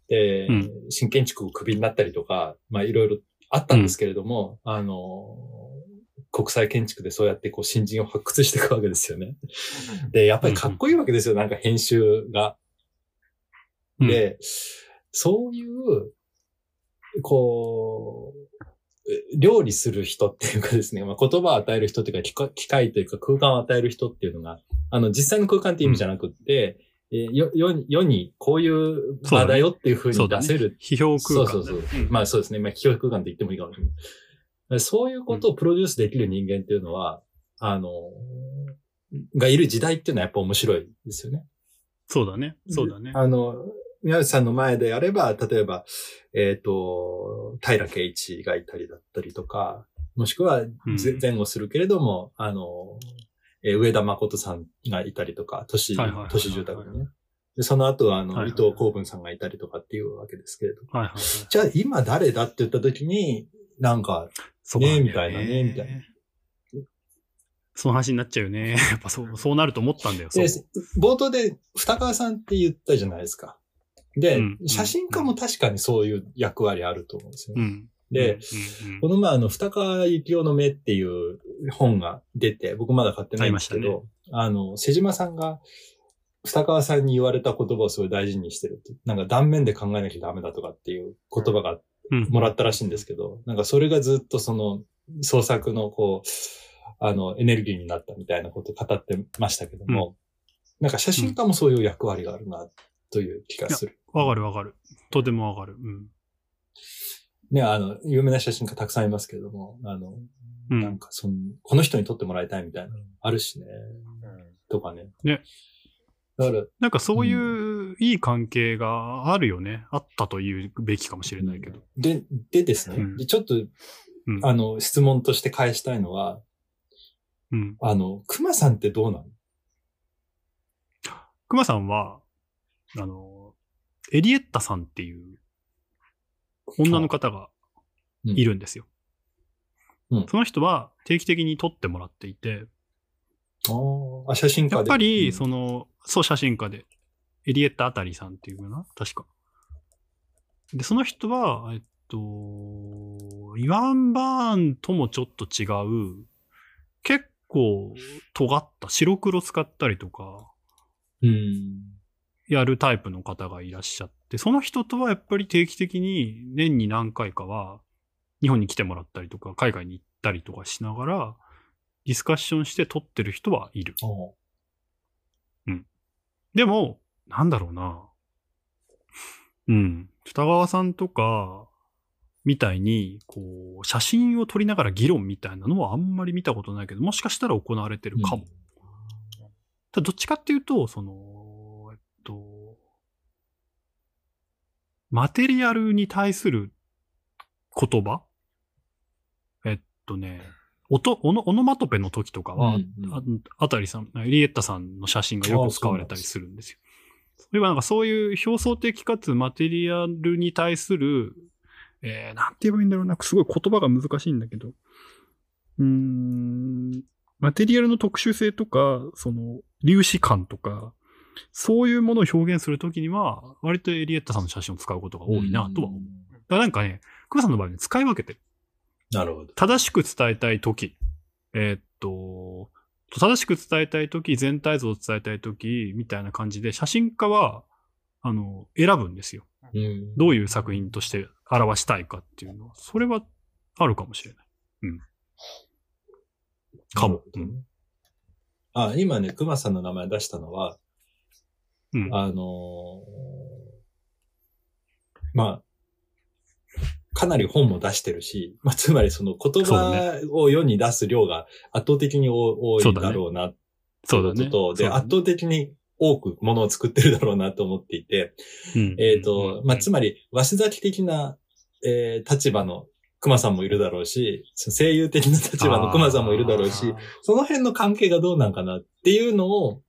で、うん新建築をクビになったりとか、まあいろいろあったんですけれども、あのー国際建築でそうやってこう新人を発掘していくわけですよね。で、やっぱりかっこいいわけですよ、なんか編集が。うん、で、そういう、こう、料理する人っていうかですね、まあ、言葉を与える人っていうか機械、というか空間を与える人っていうのが、あの、実際の空間って意味じゃなくって、えーよ世に世にこういう場だよっていう風そうに出せる。批評空間だよ。そうそうそう。んまあそうですね。まあ、企業空間って言ってもいいかもしれない。そういうことをプロデュースできる人間っていうのは、あの、がいる時代っていうのはやっぱ面白いですよね。そうだね。そうだね。あの、宮内さんの前であれば、例えば、えっ、と、平圭一がいたりだったりとか、もしくは前後するけれども、あの、えー上田誠さんがいたりとか、都市、都市住宅でね。で、その後は、あの、はいはい伊藤公文さんがいたりとかっていうわけですけれど。はいはいはい。じゃあ今誰だって言った時に、なんか、そこなんだよみたいなねみたいな。その話になっちゃうよね。やっぱそう、そうなると思ったんだよ。そうで、冒頭で二川さんって言ったじゃないですか。で、うん写真家も確かにそういう役割あると思うんですよね。うん。で、この前あの、二川幸雄の目っていう本が出て、僕まだ買ってないんですけど、あ,、の、瀬島さんが、二川さんに言われた言葉をすごい大事にしてるって、なんか断面で考えなきゃダメだとかっていう言葉がうん。もらったらしいんですけど、なんかそれがずっとその創作のこう、あの、エネルギーになったみたいなことを語ってましたけども、なんか写真家もそういう役割があるな、という気がする。わかるわかる。とてもわかる。うん。ね、あの、有名な写真家たくさんいますけれども、あの、うんなんかその、この人に撮ってもらいたいみたいなのあるしね、とかね。ね。だから、なんかそういういい関係があるよね。あったと言うべきかもしれないけど。で、でですね、うんでちょっと、うん。あの、質問として返したいのは、うん。あの、熊さんってどうなの熊さんは、あの、エリエッタさんっていう女の方がいるんですよ。うんその人は定期的に撮ってもらっていて、あーあ、写真家で。やっぱり、うんその、そう、写真家で、エリエッタあたりさんっていうかな？確か。で、その人は、えっと、イワン・バーンともちょっと違う、結構尖った白黒使ったりとか、うん。やるタイプの方がいらっしゃって、その人とはやっぱり定期的に年に何回かは日本に来てもらったりとか、海外に行ったりとかしながら、ディスカッションして撮ってる人はいる。おでも、なんだろうな。うん。北川さんとか、みたいに、こう、写真を撮りながら議論みたいなのはあんまり見たことないけど、もしかしたら行われてるかも。ただどっちかっていうと、その、えっと、マテリアルに対する言葉？えっとね、音、オノオノマトペの時とかは、うんうん。ああたりさん、エリエッタさんの写真がよく使われたりするんですよ。それはなんかそういう表層的かつマテリアルに対する、えー、なんて言えばいいんだろうな、すごい言葉が難しいんだけど、うーん、マテリアルの特殊性とか、その、粒子感とか、そういうものを表現するときには、割とエリエッタさんの写真を使うことが多いなとは思う。だからなんかね、熊さんの場合ね、使い分けてる。なるほど。正しく伝えたいとき、えーっと、正しく伝えたいとき、全体像を伝えたいとき、みたいな感じで、写真家は、あの、選ぶんですよ。うんどういう作品として表したいかっていうのは、それはあるかもしれない。うん。かも。うん。あ、今ね、熊さんの名前出したのは、うん。あのーまあ、かなり本も出してるし、まあ、つまりその言葉を世に出す量が圧倒的に多多いだろうなっうだね。ことと、で、そうだね。圧倒的に多くものを作ってるだろうなと思っていて、うん。えっ、と、まあ、つまり、鷲崎的な、えー立場の熊さんもいるだろうし、声優的な立場の熊さんもいるだろうし、その辺の関係がどうなんかなっていうのを、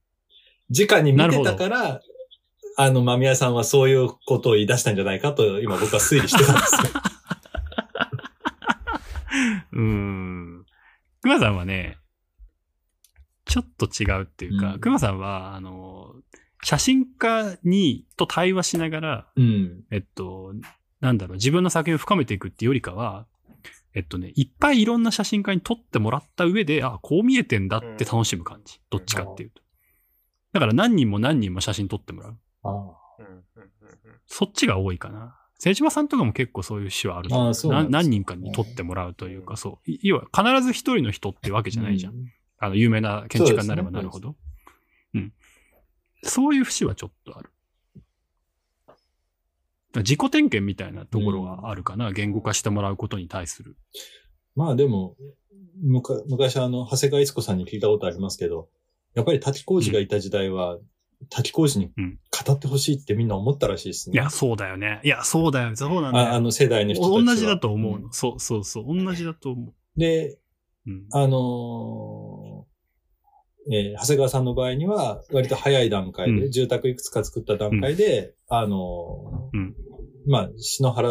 直に見てたから、あの、間宮さんはそういうことを言い出したんじゃないかと、今僕は推理してたんですよ。うーん。熊さんはね、ちょっと違うっていうか、うん熊さんは、あの、写真家に、と対話しながら、うん。えっと、なんだろう、自分の作品を深めていくっていうよりかは、えっとね、いっぱいいろんな写真家に撮ってもらった上で、あ、こう見えてんだって楽しむ感じ。どっちかっていうと。だから何人も何人も写真撮ってもらう。あうんうんうんそっちが多いかな。瀬島さんとかも結構そういう詩はあると思あそうなんですね何人かに撮ってもらうというか、そう。い要は必ず一人の人ってわけじゃないじゃん。うあの、有名な建築家になればなるほど。うん。そういう節はちょっとある。自己点検みたいなところはあるかな、言語化してもらうことに対する。まあでも、むか昔あの、長谷川逸子さんに聞いたことありますけど、やっぱり滝工事がいた時代は、滝工事にうん語ってほしいってみんな思ったらしいですね。いや、そうだよね。いや、そうだよ。そうなんだよ。ああの世代の人たちは。同じだと思うの、んそうそうそう。同じだと思で、う。うん。あのーえー長谷川さんの場合には、割と早い段階で、うん住宅いくつか作った段階で、あのーうんまあ、篠原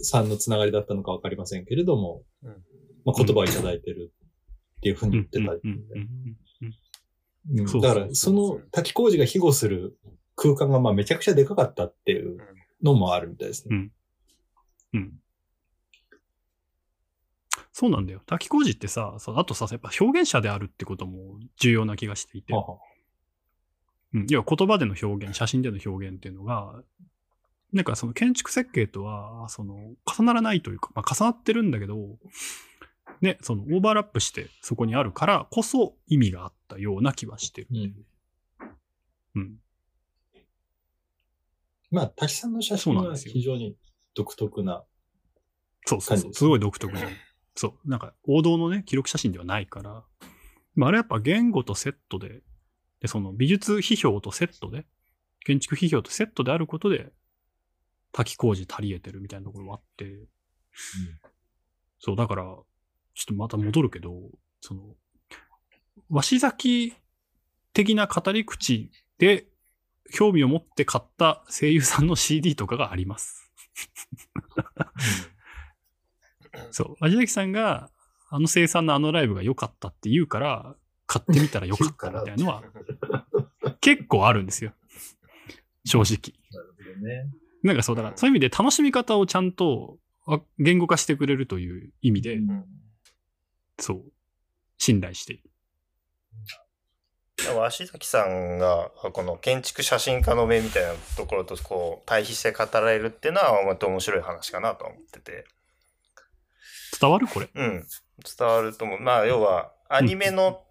さんのつながりだったのかわかりませんけれども、うんまあ、言葉をいただいてるっていうふうに言ってた。うんだから、その滝工事が庇護する空間がまあめちゃくちゃでかかったっていうのもあるみたいですね。うん。そうなんだよ。滝工事ってさ、あとさ、やっぱ表現者であるってことも重要な気がしていて。ははうん、要は言葉での表現、写真での表現っていうのが、なんかその建築設計とは、その重ならないというか、まあ重なってるんだけど、ね、そのオーバーラップしてそこにあるからこそ意味があったような気はしてる。うんうん。まあ、滝さんの写真は非常に独特な。そうそうそう。すごい独特な。そう。なんか王道のね、記録写真ではないから、まあ、あれやっぱ言語とセットで、で、その美術批評とセットで、建築批評とセットであることで、滝工事足り得てるみたいなところがあって、そう、だから、ちょっとまた戻るけど、その、鷲崎的な語り口で興味を持って買った声優さんの CD とかがあります。そう。鷲崎さんが、あの生産のあのライブが良かったって言うから、買ってみたら良かったみたいなのは 結構あるんですよ。正直。なるほどね。なんかそう、だからそういう意味で楽しみ方をちゃんとあ言語化してくれるという意味で、うんそう、信頼して。いる。でも足崎さんがこの建築写真家の目みたいなところとこう対比して語られるっていうのはまた面白い話かなと思ってて、伝わるこれ。うん、伝わると思う。まあ要はアニメの、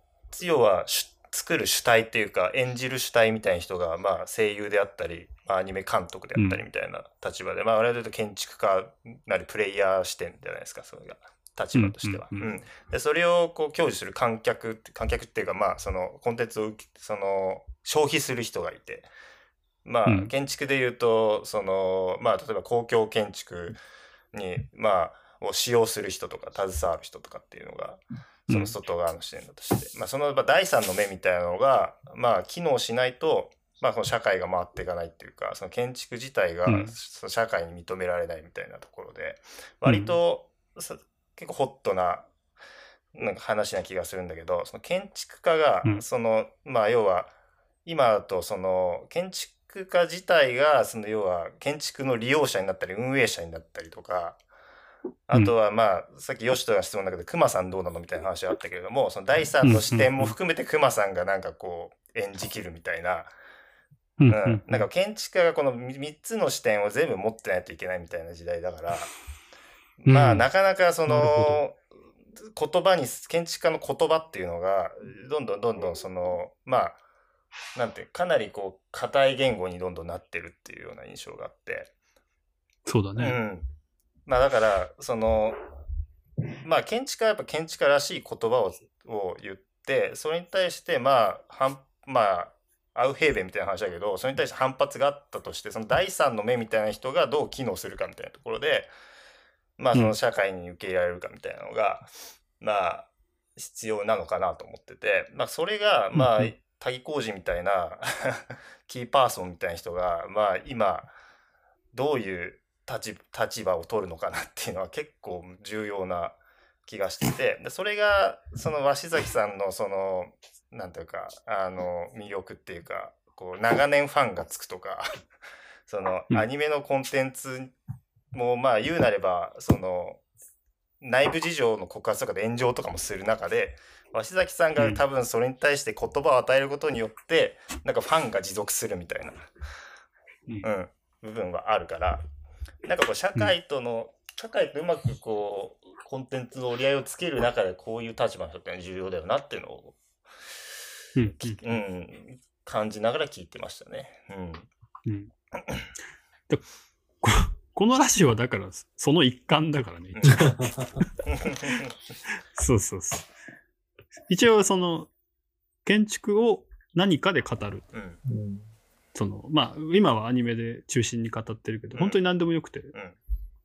要はし作る主体っていうか演じる主体みたいな人が、まあ、声優であったり、まあ、アニメ監督であったりみたいな立場で、まあ我々と建築家なりプレイヤー視点じゃないですかそれが立場としては。うんうんうんうん。でそれをこう享受する観客観客っていうかまあそのコンテンツをその消費する人がいて。まあ、うん。建築で言うとそのまあ例えば公共建築にまあを使用する人とか携わる人とかっていうのがその外側の視点だとして、まあ、そのまあ第三の目みたいなのがまあ機能しないと、まあ、この社会が回っていかないっていうかその建築自体がうん。その社会に認められないみたいなところで割と、さ結構ホットななんか話な気がするんだけどその建築家がうん。その、まあ要は今だとその建築家自体がその要は建築の利用者になったり運営者になったりとかあとはまあさっき吉田が質問だけど熊さんどうなのみたいな話があったけれどもその第三の視点も含めて熊さんがなんかこう演じきるみたいな、うんうん、なんか建築家がこの3つの視点を全部持ってないといけないみたいな時代だから、うんまあなかなかその言葉に建築家の言葉っていうのがどんどんどんどんそのまあなんてかなりこう硬い言語にどんどんなってるっていうような印象があって。そうだね。うん、まあだからそのまあ建築家はやっぱ建築家らしい言葉をを言ってそれに対してまあ反まあアウヘーベンみたいな話だけどそれに対して反発があったとしてその第三の目みたいな人がどう機能するかみたいなところでまあその社会に受け入れられるかみたいなのが、まあ必要なのかなと思ってて、まあ、それがまあうん。うん滝工事みたいな キーパーソンみたいな人がまあ今どういう立立場を取るのかなっていうのは結構重要な気がしててでそれがその鷲崎さんのそのなんていうかあの魅力っていうかこう長年ファンがつくとか そのうん。アニメのコンテンツもまあ言うなればその内部事情の告発とかで炎上とかもする中で鷲崎さんが多分それに対して言葉を与えることによってなんかファンが持続するみたいな、うん、部分はあるからなんかこう社会との、社会とうまくこうコンテンツの折り合いをつける中でこういう立場の人って重要だよなっていうのを、うんうん、感じながら聞いてましたね。うん。うん。でここのラジオはだからその一環だからね。そうそうそう。一応その建築を何かで語る。うん。うんそのまあ今はアニメで中心に語ってるけど、うん。本当に何でもよくて、ん。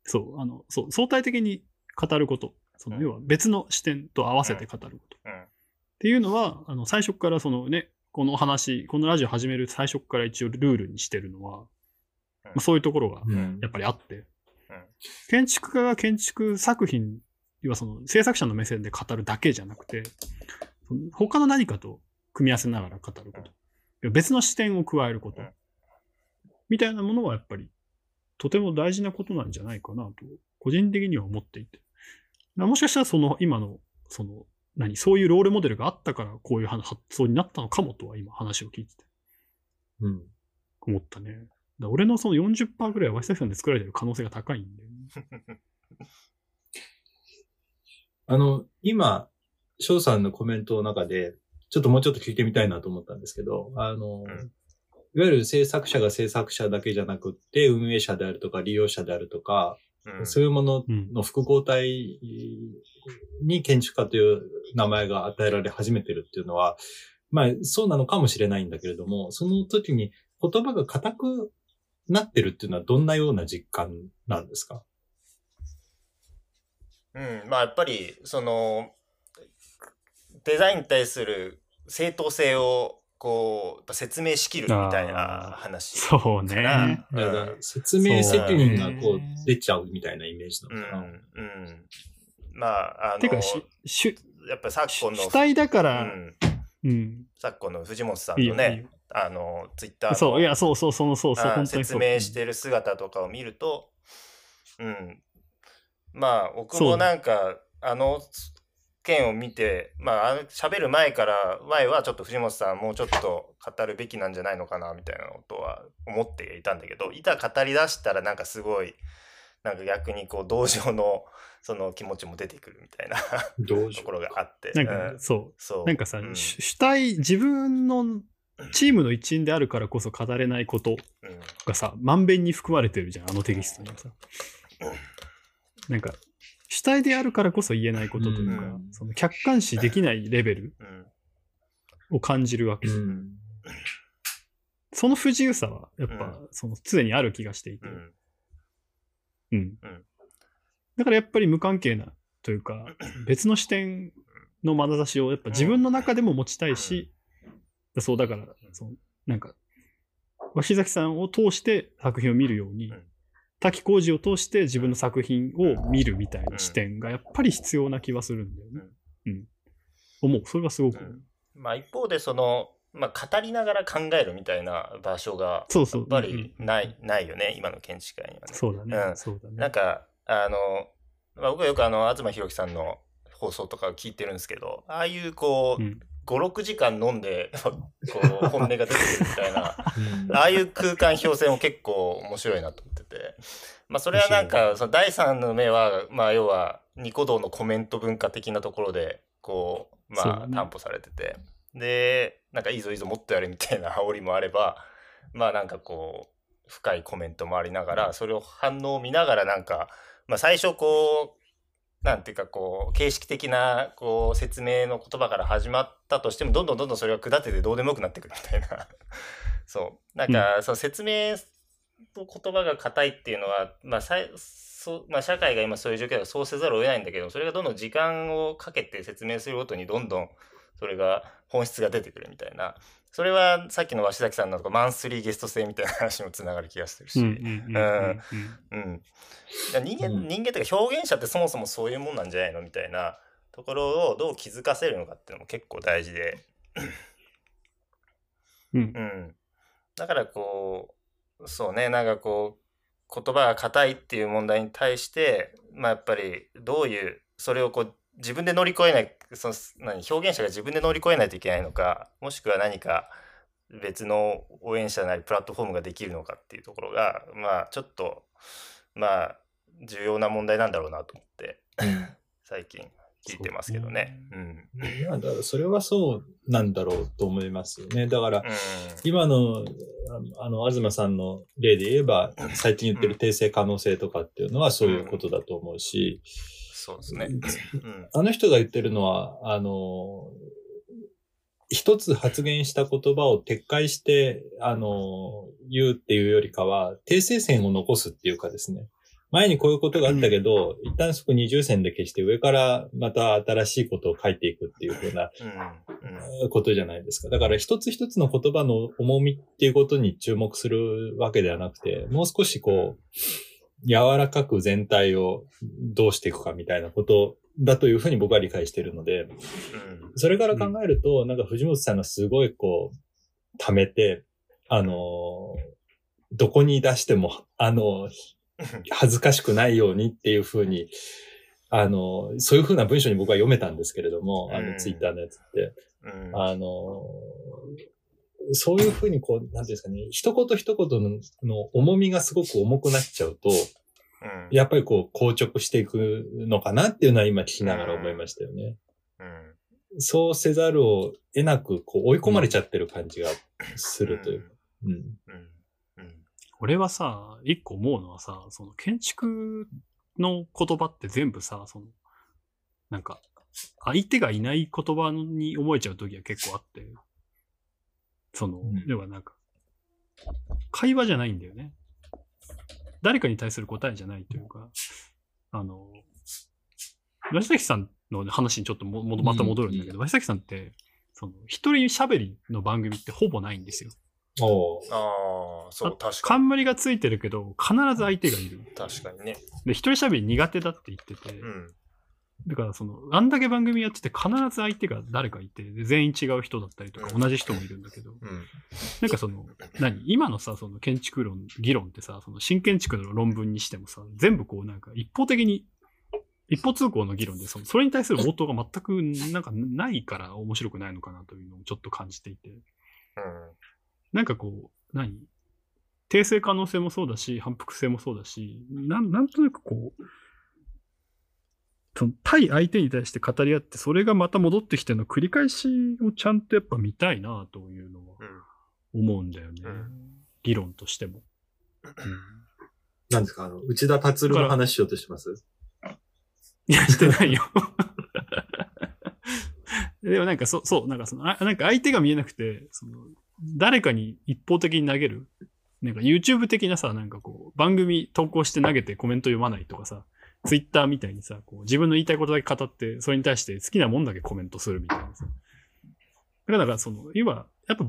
そうあのそう相対的に語ること。そのうん。要は別の視点と合わせて語ること、うん。っていうのはあの最初からそのねこの話このラジオ始める最初から一応ルールにしてるのは、まあ、そういうところがうん。やっぱりあって、うん。建築家が建築作品要はその制作者の目線で語るだけじゃなくてその他の何かと組み合わせながら語ること、別の視点を加えること、うんみたいなものはやっぱりとても大事なことなんじゃないかなと個人的には思っていて。まあもしかしたらその今のその何そういうロールモデルがあったからこういう発想になったのかもとは今話を聞いてて。うん。思ったね。俺のその40%ぐらいは鷲崎さんで作られてる可能性が高いんで、あの、今、翔さんのコメントの中で、ちょっともうちょっと聞いてみたいなと思ったんですけど、あの、うん。いわゆる制作者が制作者だけじゃなくって、運営者であるとか利用者であるとか、うん。そういうものうんの複合体に建築家という名前が与えられ始めてるっていうのは、まあそうなのかもしれないんだけれども、その時に言葉が硬くなってるっていうのはどんなような実感なんですか？うん、まあやっぱりそのデザインに対する正当性をこう説明しきるみたいな話そうね。かな。だからうん説明責任がこそうう出ちゃうみたいなイメージなうんのかな。うん、まああのてかししやっぱ昨今の主体だかうら、ん、うん。昨今の藤本さんいいよいいのねよあのツイッターのそう、いや、そうそう、その、そうそう、あ本当にそう。説明してる姿とかを見ると、うん、まあ僕もなんかあの件を見てまああの喋る前から前はちょっと藤本さんもうちょっと語るべきなんじゃないのかなみたいなことは思っていたんだけどいざ語り出したらなんかすごいなんか逆にこう同情のその気持ちも出てくるみたいなところがあって。なんか、うんそう。そう。なんかさ、うん主主体、自分のチームの一員であるからこそ語れないことうんがさ、まんべんに含まれてるじゃん、あのテキストにはさ。なんか、主体であるからこそ言えないことというか、うんその客観視できないレベルうんを感じるわけ。う。うん。その不自由さは、やっぱ、うんその常にある気がしていて。うんだからやっぱり無関係なというか、別の視点の眼差しをやっぱ自分の中でも持ちたいし、そうだから、そのなんか、鷲崎さんを通して作品を見るようにうん、滝浩二を通して自分の作品を見るみたいな視点がやっぱり必要な気はするんだよね。うん。思う。それがすごく。うんまあ一方でその、まあ、語りながら考えるみたいな場所がそうそうやっぱりない,、ないよね今の建築家にはね。そうだね。うんそうだね。なんかあの、まあ、僕はよくあの東博樹さんの放送とかを聞いてるんですけどああいうこう、うん56時間飲んで こう本音が出てくるみたいなうん。ああいう空間表現も結構面白いなと思ってて、まあ、それはなんかその第三の目は、まあ、要はニコ動のコメント文化的なところでこう、まあ、担保されてて。でなんかいいぞいいぞもっとやれみたいな煽りもあればまあなんかこう深いコメントもありながらそれを反応を見ながらなんか、まあ、最初こうなんていうかこう形式的なこう説明の言葉から始まったとしてもどんどんどんどんそれが下っててどうでもよくなってくるみたいな。そう。なんか、その説明と言葉が硬いっていうのは、まあさいそうまあ、社会が今そういう状況だからそうせざるを得ないんだけどそれがどんどん時間をかけて説明するごとにどんどんそれが本質が出てくるみたいな。それはさっきの鷲崎さんのとかマンスリーゲスト制みたいな話にもつながる気がし。てるし。人間、うん。人間というか表現者ってそもそもそういうもんなんじゃないのみたいなところをどう気づかせるのかっていうのも結構大事で、うん。うん、だからこうそうねなんかこう言葉が硬いっていう問題に対して、まあ、やっぱりどういうそれをこう自分で乗り越えないその何表現者が自分で乗り越えないといけないのかもしくは何か別の応援者なりプラットフォームができるのかっていうところがまあちょっとまあ重要な問題なんだろうなと思って最近聞いてますけどね。うんいや、だからそれはそうなんだろうと思いますよね。だから、うん今の、あの、東さんの例で言えば、最近言ってる訂正可能性とかっていうのはそういうことだと思うし、そうですね。うんあの人が言ってるのは、あの、一つ発言した言葉を撤回して、あの、言うっていうよりかは、訂正線を残すっていうかですね。前にこういうことがあったけど、一旦そこ二重線で消して上からまた新しいことを書いていくっていうふうなうん。うん。ことじゃないですか。だから一つ一つの言葉の重みっていうことに注目するわけではなくて、もう少しこう、柔らかく全体をどうしていくかみたいなことだというふうに僕は理解しているので、うん。それから考えると、なんか藤本さんがすごいこう、溜めて、あのーどこに出しても、あのー 恥ずかしくないようにっていうふうに、あのーそういうふうな文章に僕は読めたんですけれども、あの、うんツイッターのやつって。うん。あの、そういうふうにこう、なんていうんですかね、一言一言のの重みがすごく重くなっちゃうと、うん。やっぱりこう、硬直していくのかなっていうのは今聞きながら思いましたよね。うん。そうせざるを得なく、こう、追い込まれちゃってる感じがするという。うん。うん俺はさ、一個思うのはさ、その建築の言葉って全部さ、その、なんか、相手がいない言葉に思えちゃう時は結構あって、そのうん、要はなんか、会話じゃないんだよね。誰かに対する答えじゃないというか、あの、岩崎さんの話にちょっとももまた戻るんだけど、岩崎さんって、その、一人喋りの番組ってほぼないんですよ。ああ、そう、あ確かに。冠がついてるけど、必ず相手がいる。確かにね。で、一人喋り苦手だって言ってて、うん。だからその、あんだけ番組やってて必ず相手が誰かいて、で全員違う人だったりとか、うん同じ人もいるんだけど、うん。なんかその、何？今のさ、その建築論、議論ってさ、その新建築の論文にしてもさ、全部こうなんか一方的に、一方通行の議論で、そのそれに対する応答が全くなんかないから面白くないのかなというのをちょっと感じていて、うん。なんかこう、何？訂正可能性もそうだし、反復性もそうだし、なんなんとなくこう、その対相手に対して語り合って、それがまた戻ってきての繰り返しをちゃんとやっぱ見たいなというのは思うんだよね。うん理論としても。なんですか？あの、内田達郎の話しようとしてます？いや、してないよ。でもなんかそ、そう、なんかその、あなんか相手が見えなくて、その、誰かに一方的に投げる？なんか YouTube 的なさ、なんかこう、番組投稿して投げてコメント読まないとかさ、Twitter みたいにさ、こう自分の言いたいことだけ語って、それに対して好きなもんだけコメントするみたいなさ。だから、だからその、要は、やっぱ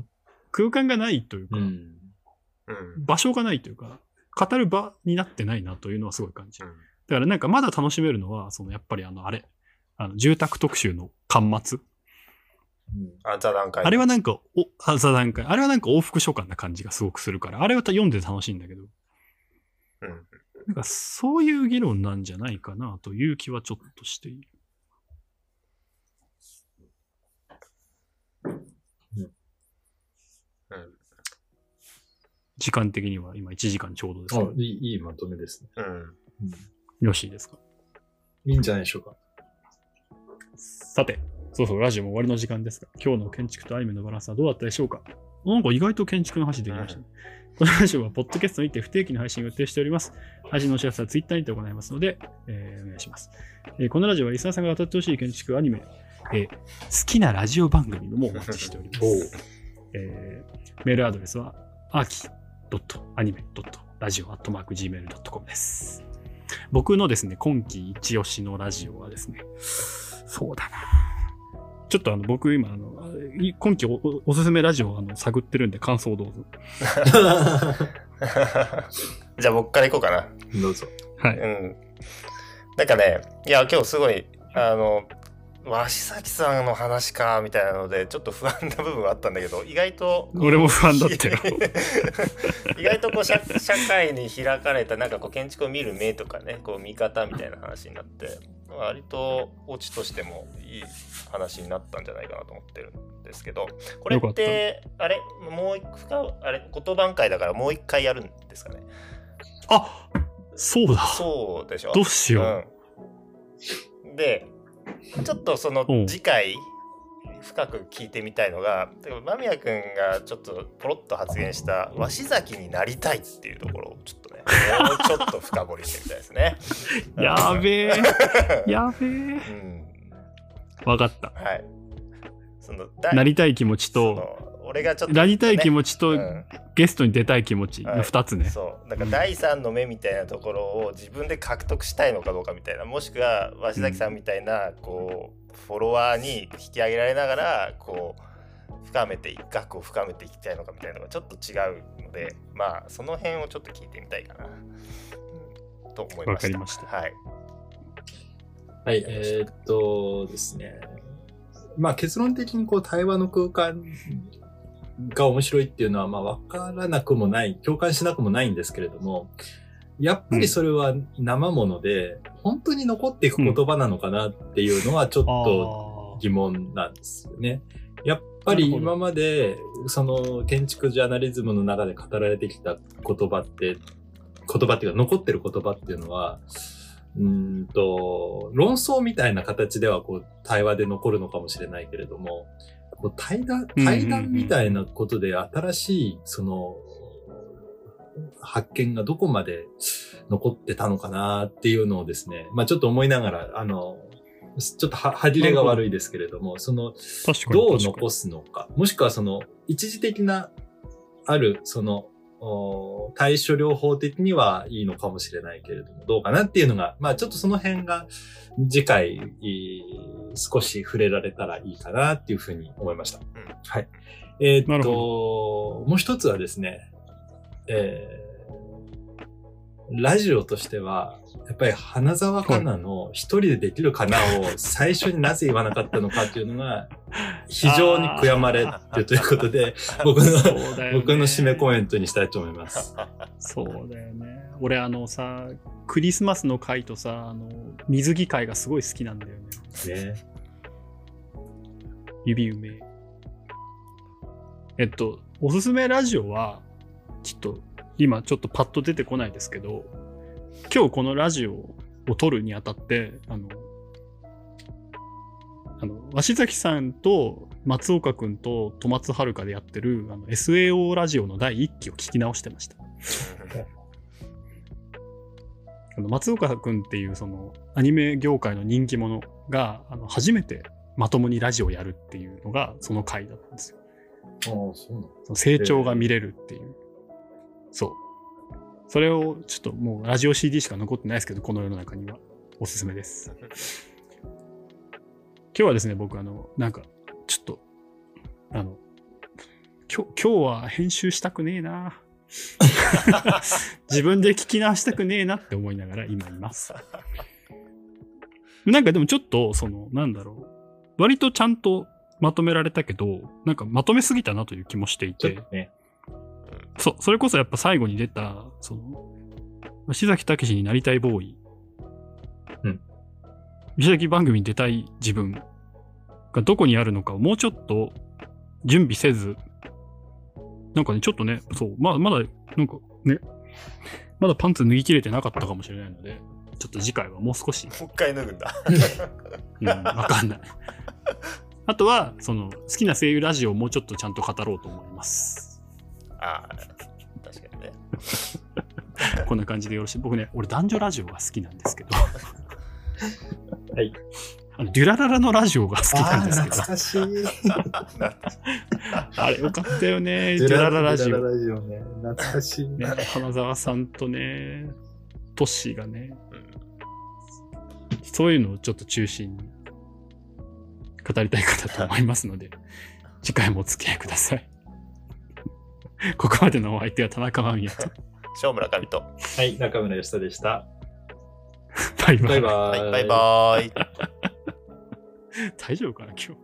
空間がないというか、ん。うん場所がないというか、語る場になってないなというのはすごい感じる。うんだからなんかまだ楽しめるのは、そのやっぱりあの、あれ、あの、住宅特集の端末。うん。あ座談会。あれはなんか、お、あ座談会。あれはなんか往復書簡な感じがすごくするから、あれは読んで楽しいんだけど、うん。なんかそういう議論なんじゃないかなという気はちょっとしている。うん。時間的には今1時間ちょうどですけど、あいい、いいまとめですね。うん。うん。よろしいですか？いいんじゃないでしょうか。さて、そうそう、ラジオも終わりの時間ですが、今日の建築とアニメのバランスはどうだったでしょうか？なんか意外と建築の話できましたね。このラジオは、ポッドキャストにて不定期の配信を予定しております。配信のお知らせはツイッターにて行いますので、えーお願いします。えーこのラジオはリスナーさんが当たってほしい建築、アニメ、えー好きなラジオ番組のもお待ちしております。えーメールアドレスは、アーキ .anime.radio.gmail.com です。僕のですね、今季一押しのラジオはですね、そうだな。ちょっとあの、僕今、あの、い今期おおおすすめラジオをあの探ってるんで感想をどうぞ。じゃあ僕から行こうかな。どうぞ。はい。うん。なんかね、いや、今日すごい、あの、鷲崎さんの話か、みたいなので、ちょっと不安な部分はあったんだけど、意外と、俺も不安だったよ。意外とこう社 社会に開かれたなんかこう建築を見る目とかねこう見方みたいな話になって割とオチとしてもいい話になったんじゃないかなと思ってるんですけどこれってあれ？もう一回あれ？言葉会だからもう一回やるんですかね？あそうだ。そうでしょ？どうしよう。ん、でちょっとそのうん。次回深く聞いてみたいのが間宮君がちょっとポロッと発言した「鷲崎になりたい」っていうところをちょっとねもうちょっと深掘りしてみたいですね。う。やべえ。やべえ。うんわかった。はい。そのだなりたい気持ちそと、の俺がちょっと、なりたい気持持ちと、ゲストに出たい気持ちの二つね。そうなんか第三の目みたいなところを自分で獲得したいのかどうかみたいなもしくは鷲崎さんみたいなこうフォロワーに引き上げられながらこう深めてい額を深めていきたいのかみたいなのがちょっと違うのでまあその辺をちょっと聞いてみたいかな、うん。と思いました。わかりました。はい。はい、えーっとですね。まあ結論的にこう対話の空間が面白いっていうのはまあわからなくもない、共感しなくもないんですけれども、やっぱりそれは生もので、本当に残っていく言葉なのかなっていうのはちょっとあ疑問なんですよね。やっぱり今まで、その建築ジャーナリズムの中で語られてきた言葉って、言葉っていうか残ってる言葉っていうのは、うーんと、論争みたいな形ではこう対話で残るのかもしれないけれども、こう対談、対談みたいなことで新しい、その、発見がどこまで残ってたのかなっていうのをですね、まあちょっと思いながら、あの、ちょっとは、歯切れが悪いですけれども、その。どう残すのか、もしくはその、一時的な、ある、その、お対処療法的にはいいのかもしれないけれども、どうかなっていうのが、まあちょっとその辺が次回、い少し触れられたらいいかなっていうふうに思いました。はい。えーっと、もう一つはですね、えーラジオとしては、やっぱり花沢香菜の一人でできるかなを最初になぜ言わなかったのかっていうのが 非常に悔やまれるということで、僕の、ね僕の締めコメントにしたいと思います。そうだよね。俺あのさ、クリスマスの会とさ、あの、水着会がすごい好きなんだよね。ね。指埋め。えっと、おすすめラジオは、ちょっと今ちょっとパッと出てこないですけど、今日このラジオを撮るにあたって、あの、あの、鷲崎さんと松岡くんと戸松遥でやってるあの SAO ラジオの第1期を聞き直してました。あの松岡くんっていうそのアニメ業界の人気者があの初めてまともにラジオやるっていうのがその回だったんですよ。ああ、そうな成長が見れるっていう。そう。それをちょっともうラジオ CD しか残ってないですけど、この世の中にはおすすめです。今日はですね、僕あの、なんか、ちょっと、あの、今日、今日は編集したくねえな。自分で聞き直したくねえなって思いながら今います。なんかでもちょっと、その、なんだろう。割とちゃんとまとめられたけど、なんかまとめすぎたなという気もしていてちょっ、とね。そ、それこそやっぱ最後に出た、その、石崎武になりたいボーイ。うん。石崎番組に出たい自分がどこにあるのかをもうちょっと準備せず、なんかね、ちょっとね、そう、まあ、まだ、なんかね、まだパンツ脱ぎ切れてなかったかもしれないので、ちょっと次回はもう少し、もう一回脱ぐんだ。うん、わかんない。あとは、その、好きな声優ラジオをもうちょっとちゃんと語ろうと思います。ああ、確かにね。こんな感じでよろしい。僕ね、俺男女ラジオが好きなんですけど。はい。あのデュラララのラジオが好きなんですけど。懐かしい。あれよかったよね。デュラララジデュオ。ララジオね。懐かしい。ね、花澤さんとね、トッシーがね、そういうのをちょっと中心に語りたいかなと思いますので、次回もお付き合いください。ここまでのお相手は田中間宮と。小村上と。はい、中村義人でした。バイバイ。バイバーイ。はい、バイバーイ。大丈夫かな今日。